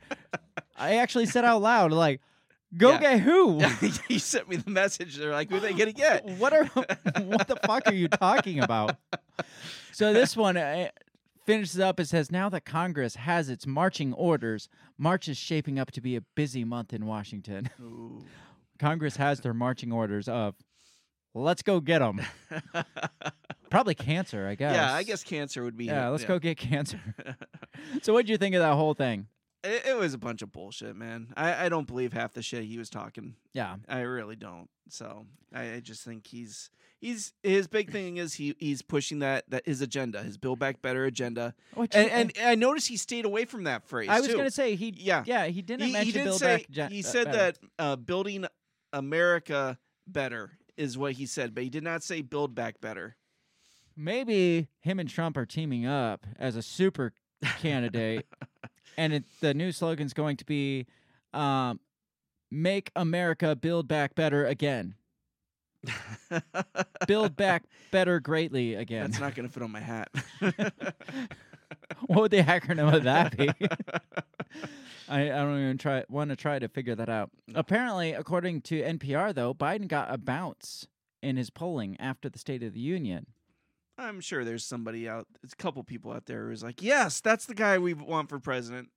I actually said out loud like, go Yeah. get who? he sent me the message. They're like, "Who they gonna get?" what are what the fuck are you talking about? So this one uh, finishes up. It says now that Congress has its marching orders, March is shaping up to be a busy month in Washington. Congress has their marching orders of let's go get them. Probably cancer, I guess. Yeah, I guess cancer would be. Yeah, it, let's go get cancer. so, what would you think of that whole thing? It, it was a bunch of bullshit, man. I, I don't believe half the shit he was talking. Yeah, I really don't. So I, I just think he's he's his big thing is he he's pushing that that his agenda, his Build Back Better agenda, Which- and and I noticed he stayed away from that phrase. I was too. gonna say he. Yeah. yeah, he didn't he, mention he didn't Build say Back. He uh, said Better. that uh, building America better is what he said, but he did not say build back better. maybe him and Trump are teaming up as a super candidate, and it, the new slogan's going to be, um, "Make America Build Back Better Again." Build back better greatly again. That's not going to fit on my hat. what would the acronym of that be? I, I don't even try want to try to figure that out. Apparently, according to NPR, though, Biden got a bounce in his polling after the State of the Union. I'm sure there's somebody out, a couple people out there who's like, yes, that's the guy we want for president.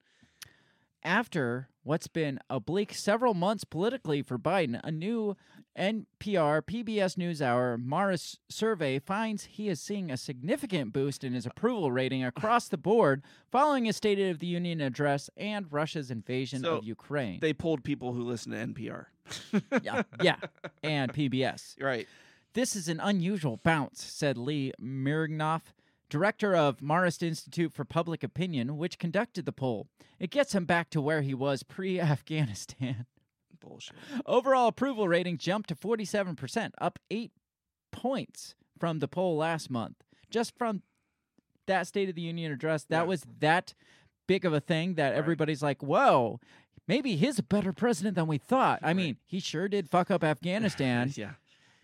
After what's been a bleak several months politically for Biden, a new NPR PBS NewsHour Marist survey finds he is seeing a significant boost in his approval rating across the board following his State of the Union address and Russia's invasion So, of Ukraine. They polled people who listen to NPR. yeah, yeah, and PBS. Right. This is an unusual bounce, said Lee Miringoff, director of Marist Institute for Public Opinion, which conducted the poll. It gets him back to where he was pre Afghanistan. Bullshit. Overall approval rating jumped to 47%, up eight points from the poll last month. Just from that State of the Union address, that Yeah. was that big of a thing that Right. everybody's like, whoa, maybe he's a better president than we thought. I Right. mean, he sure did fuck up Afghanistan, yeah.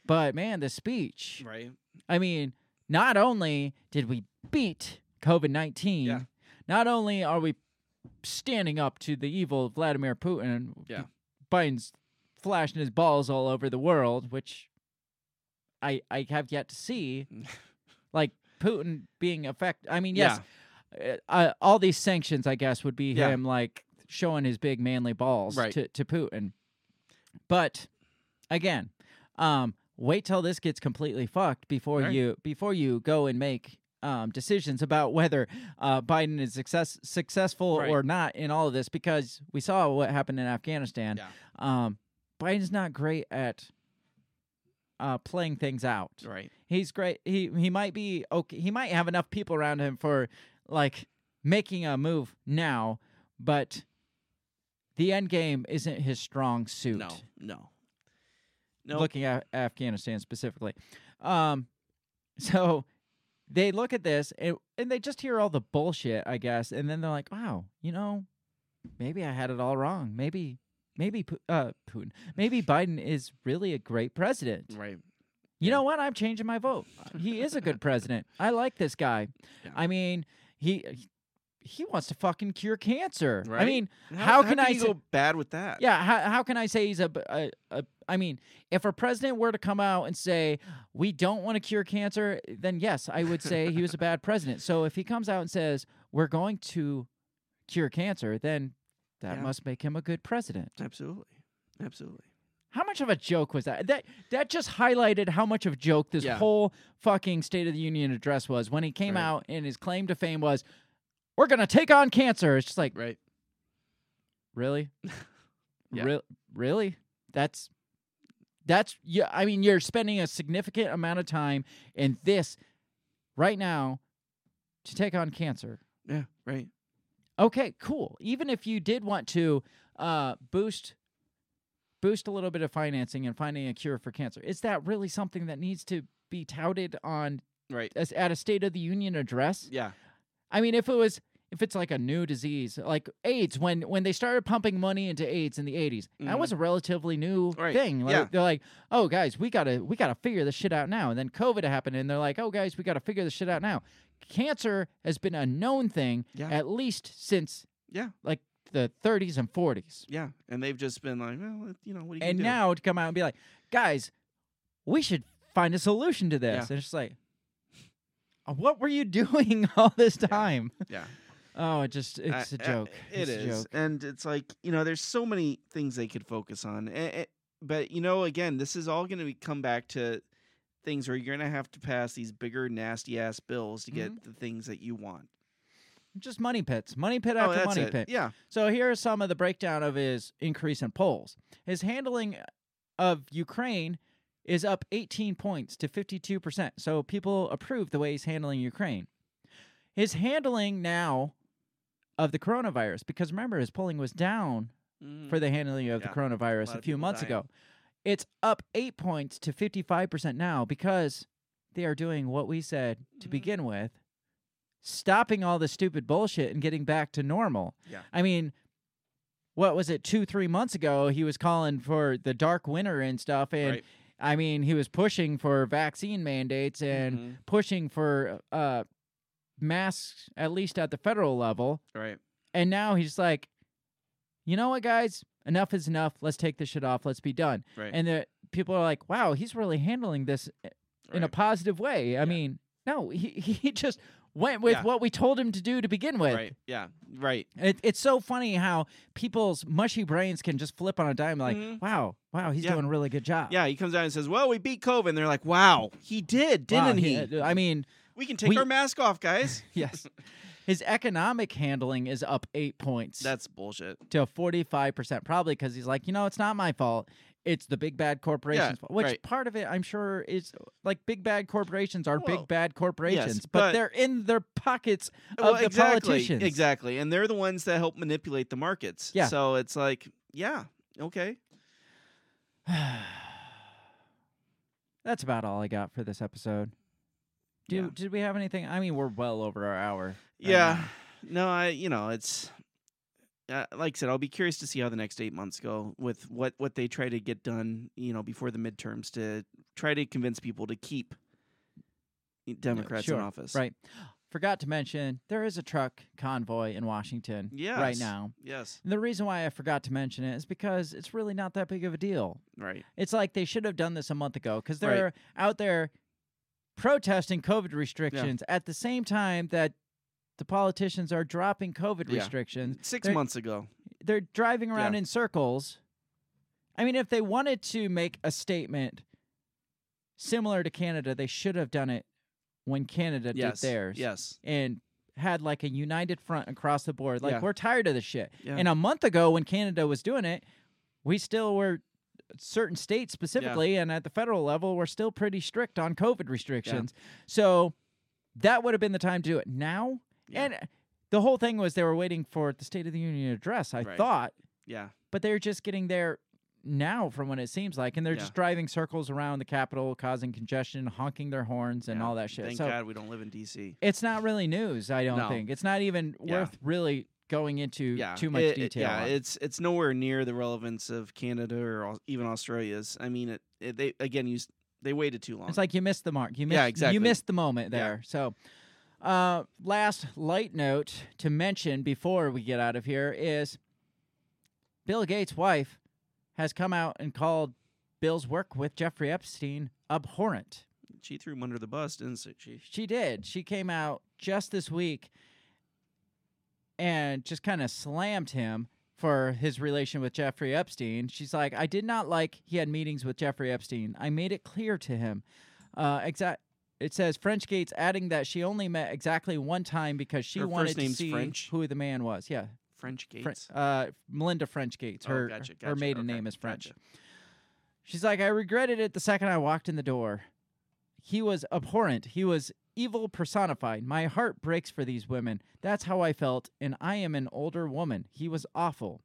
but man, the speech. Right. I mean, not only did we beat COVID 19, Yeah. not only are we standing up to the evil Vladimir Putin, Yeah. Biden's flashing his balls all over the world, which I I have yet to see. like Putin being effect. I mean, yes, uh, uh, all these sanctions, I guess, would be Yeah. him like showing his big manly balls Right. to to Putin. But again, um, wait till this gets completely fucked before Right. you before you go and make um, decisions about whether uh, Biden is success successful Right. or not in all of this, because we saw what happened in Afghanistan. Yeah. Um, Biden's not great at uh, playing things out. Right. He's great. He he might be okay. He might have enough people around him for like making a move now, but the end game isn't his strong suit. No. No. No. Looking at Afghanistan specifically, um, so they look at this and, and they just hear all the bullshit, I guess, and then they're like, "Wow, you know, maybe I had it all wrong. Maybe, maybe uh, Putin, maybe Biden is really a great president." Right. You Yeah. know what? I'm changing my vote. He is a good president. I like this guy. Yeah. I mean, he he wants to fucking cure cancer. I mean, How can I you say- go bad with that? yeah. How, how can I say he's a, a, a, I mean, if a president were to come out and say, we don't want to cure cancer, then yes, I would say he was a bad president. So if he comes out and says, we're going to cure cancer, then that Yeah. must make him a good president. Absolutely. Absolutely. How much of a joke was that? That that just highlighted how much of a joke this Yeah. whole fucking State of the Union address was when he came Right. out and his claim to fame was, "We're gonna take on cancer." It's just like, Right. really, Yeah. Re- really? That's that's yeah. I mean, you're spending a significant amount of time in this right now to take on cancer. Yeah. Right. Okay, cool. Even if you did want to uh, boost boost a little bit of financing and finding a cure for cancer, is that really something that needs to be touted on Right. as, at a State of the Union address? Yeah. I mean, if it was if it's like a new disease, like AIDS, when when they started pumping money into AIDS in the 80s, that Mhm. was a relatively new Right. thing. Like, Yeah. They're like, oh guys, we gotta we gotta figure this shit out now. And then COVID happened, and they're like, oh guys, we gotta figure this shit out now. Cancer has been a known thing Yeah. at least since Yeah. like the 30s and 40s. Yeah. And they've just been like, well, you know, what do you And do? now to come out and be like, guys, we should find a solution to this. Yeah. And it's just like, "Uh, what were you doing all this time? yeah. Oh, it just it's Uh, a uh, joke. It It's is, joke. and it's like you know, there's so many things they could focus on. Eh, eh, but you know, again, this is all going to come back to things where you're going to have to pass these bigger, nasty ass bills to get Mm-hmm. the things that you want. Just money pits, money pit oh, after that's money it. pit. Yeah, So here are some of the breakdown of his increase in polls. His handling of Ukraine is up 18 points to 52%. So people approve the way he's handling Ukraine. His handling now of the coronavirus, because remember, his polling was down Mhm. for the handling of Yeah. the coronavirus lot a few months dying. ago. It's up eight points to 55% now because they are doing what we said to Mhm. begin with stopping all the stupid bullshit and getting back to normal. Yeah. I mean, what was it, two, three months ago? He was calling for the dark winter and stuff. And Right. I mean, he was pushing for vaccine mandates and Mhm. pushing for uh, masks, at least at the federal level. right. And now he's like, you know what, guys? Enough is enough. Let's take this shit off. Let's be done. Right. And the people are like, wow, he's really handling this in a positive way. I Yeah. mean, no, he, he just went with Yeah. what we told him to do to begin with. right. Yeah. Right. It, it's so funny how people's mushy brains can just flip on a dime like, Mhm. wow, wow, he's Yeah. doing a really good job. Yeah. He comes down and says, "Well, we beat COVID." And they're like, "Wow, he did, didn't he? I mean, we can take we- our mask off, guys." yes. His economic handling is up eight points. That's bullshit. to 45%, probably because he's like, you know, it's not my fault. It's the big bad corporations. fault. Which right. part of it, I'm sure, is like big bad corporations are Well, big bad corporations, but, but- they're in their pockets of well, the exactly, politicians. Exactly. And they're the ones that help manipulate the markets. Yeah. So it's like, yeah, okay. That's about all I got for this episode. Do, Yeah. Did we have anything? I mean, we're well over our hour. Yeah. now. No, I you know, it's uh, like I said, I'll be curious to see how the next eight months go with what what they try to get done, you know, before the midterms to try to convince people to keep Democrats sure, in office. Right. Forgot to mention there is a truck convoy in Washington right now. Yes. And the reason why I forgot to mention it is because it's really not that big of a deal. Right. It's like they should have done this a month ago because they're out there protesting COVID restrictions at the same time that the politicians are dropping COVID Yeah. restrictions. 6 They're- months ago. They're driving around Yeah. in circles. I mean, if they wanted to make a statement similar to Canada, they should have done it when Canada Yes. did theirs Yes. and had like a united front across the board. Like, Yeah. we're tired of this shit. Yeah. And a month ago, when Canada was doing it, we still were certain states specifically, and at the federal level, we're still pretty strict on COVID restrictions. So that would have been the time to do it. Now, Yeah. and the whole thing was they were waiting for the State of the Union address. I Right. thought, yeah. but they're just getting there now, from what it seems like, and they're Yeah. just driving circles around the Capitol, causing congestion, honking their horns, and yeah. all that shit. Thank so God we don't live in DC. it's not really news. I don't No. think it's not even Yeah. worth really going into yeah, too much it- it- detail. yeah, on. it's it's nowhere near the relevance of Canada or even Australia's. I mean, it, it they again you they waited too long. It's like you missed the mark. You missed, Yeah, exactly. You missed the moment Yeah. there. So, uh, last light note to mention before we get out of here is Bill Gates' wife has come out and called Bill's work with Jeffrey Epstein abhorrent. She threw him under the bus, didn't she? She did. She came out just this week and just kind of slammed him for his relation with Jeffrey Epstein. She's like, I did not like he had meetings with Jeffrey Epstein. I made it clear to him. Uh, exact. It says French Gates, adding that she only met exactly one time because she Her wanted to see French? who the man was. Yeah, French Fre- Gates. uh, Melinda French Gates. Oh, Her gotcha, her maiden Okay, name is French. gotcha. She's like, I regretted it the second I walked in the door. He was abhorrent. He was evil personified. My heart breaks for these women. That's how I felt, and I am an older woman. He was awful.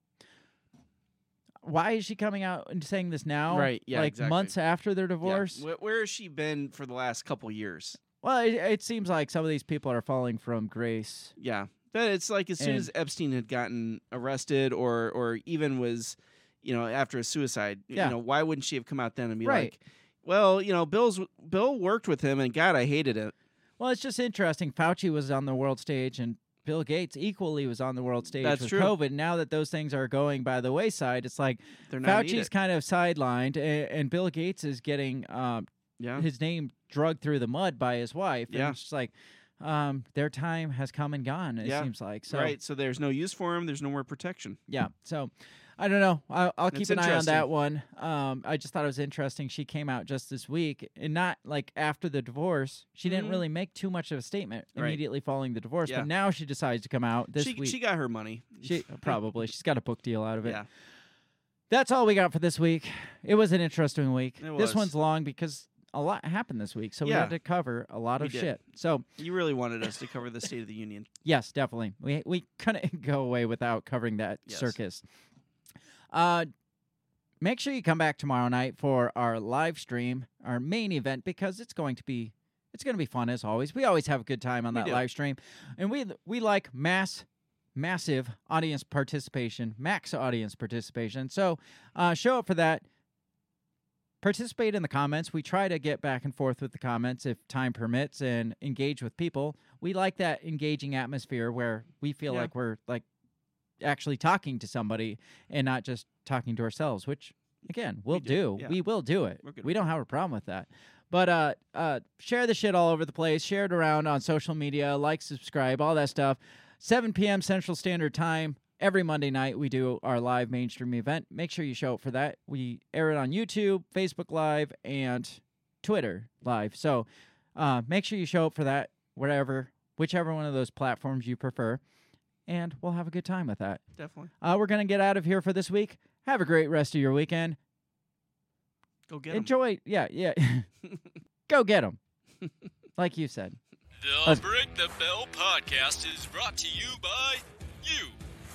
Why is she coming out and saying this now? Right, yeah, Like exactly. months after their Yeah. divorce? Wh- Where has she been for the last couple years? Well, it, it seems like some of these people are falling from grace. Yeah, but it's like as soon And- as Epstein had gotten arrested, or or even was, you know, after a suicide, Yeah. you know, why wouldn't she have come out then and be Right. like, well, you know, Bill's Bill worked with him, and God, I hated it. Well, it's just interesting. Fauci was on the world stage, and Bill Gates equally was on the world stage That's with true. COVID. Now that those things are going by the wayside, it's like They're Fauci's needed. kind of sidelined, and, and Bill Gates is getting um, Yeah, his name drugged through the mud by his wife. Yeah. and it's just like um, their time has come and gone. It Yeah. seems like so. right. So there's no use for him. There's no more protection. Yeah. So I don't know. I'll, I'll keep an eye on that one. Um, I just thought it was interesting. She came out just this week, and not like after the divorce. She didn't Mhm. really make too much of a statement Right. immediately following the divorce. Yeah. But now she decides to come out this she week. she got her money. She probably she's got a book deal out of it. Yeah, That's all we got for this week. It was an interesting week. This one's long because a lot happened this week, so we had to cover a lot of shit. So you really wanted us to cover the State of the Union. yes, definitely, we we couldn't go away without covering that Yes. circus. Uh, make sure you come back tomorrow night for our live stream, our main event, because it's going to be it's going to be fun as always. We always have a good time on We that do. live stream, and we we like mass. Massive audience participation, max audience participation. So, uh, show up for that. Participate in the comments. We try to get back and forth with the comments if time permits and engage with people. We like that engaging atmosphere where we feel Yeah. like we're like actually talking to somebody and not just talking to ourselves, which again, we'll do, do. yeah. We will do it. We don't have a problem with that. But uh uh share the shit all over the place, share it around on social media, like, subscribe, all that stuff. 7 p.m. Central Standard Time. Every Monday night, we do our live mainstream event. Make sure you show up for that. We air it on YouTube, Facebook Live, and Twitter Live. So uh, make sure you show up for that, wherever, whichever one of those platforms you prefer. And we'll have a good time with that. Definitely Uh, we're going to get out of here for this week. Have a great rest of your weekend. go get get 'em. Enjoy. Yeah, yeah. Go get them. like you said. The Let's- Break the Bell podcast is brought to you by you.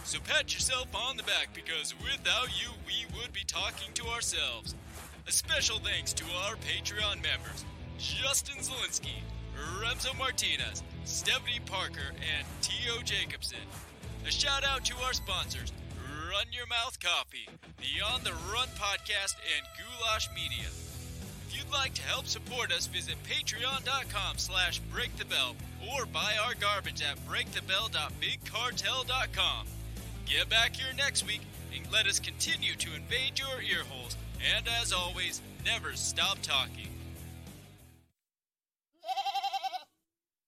So pat yourself on the back because without you, we would be talking to ourselves. A special thanks to our Patreon members Justin Zielinski, Remzo Martinez, Stephanie Parker, and T.O. Jacobson. A shout out to our sponsors Run Your Mouth Coffee, On the Run podcast, and Goulash Media. If you'd like to help support us, visit patreon.com slash breakthebell or buy our garbage at breakthebell.bigcartel.com. Get back here next week and let us continue to invade your earholes. And as always, never stop talking.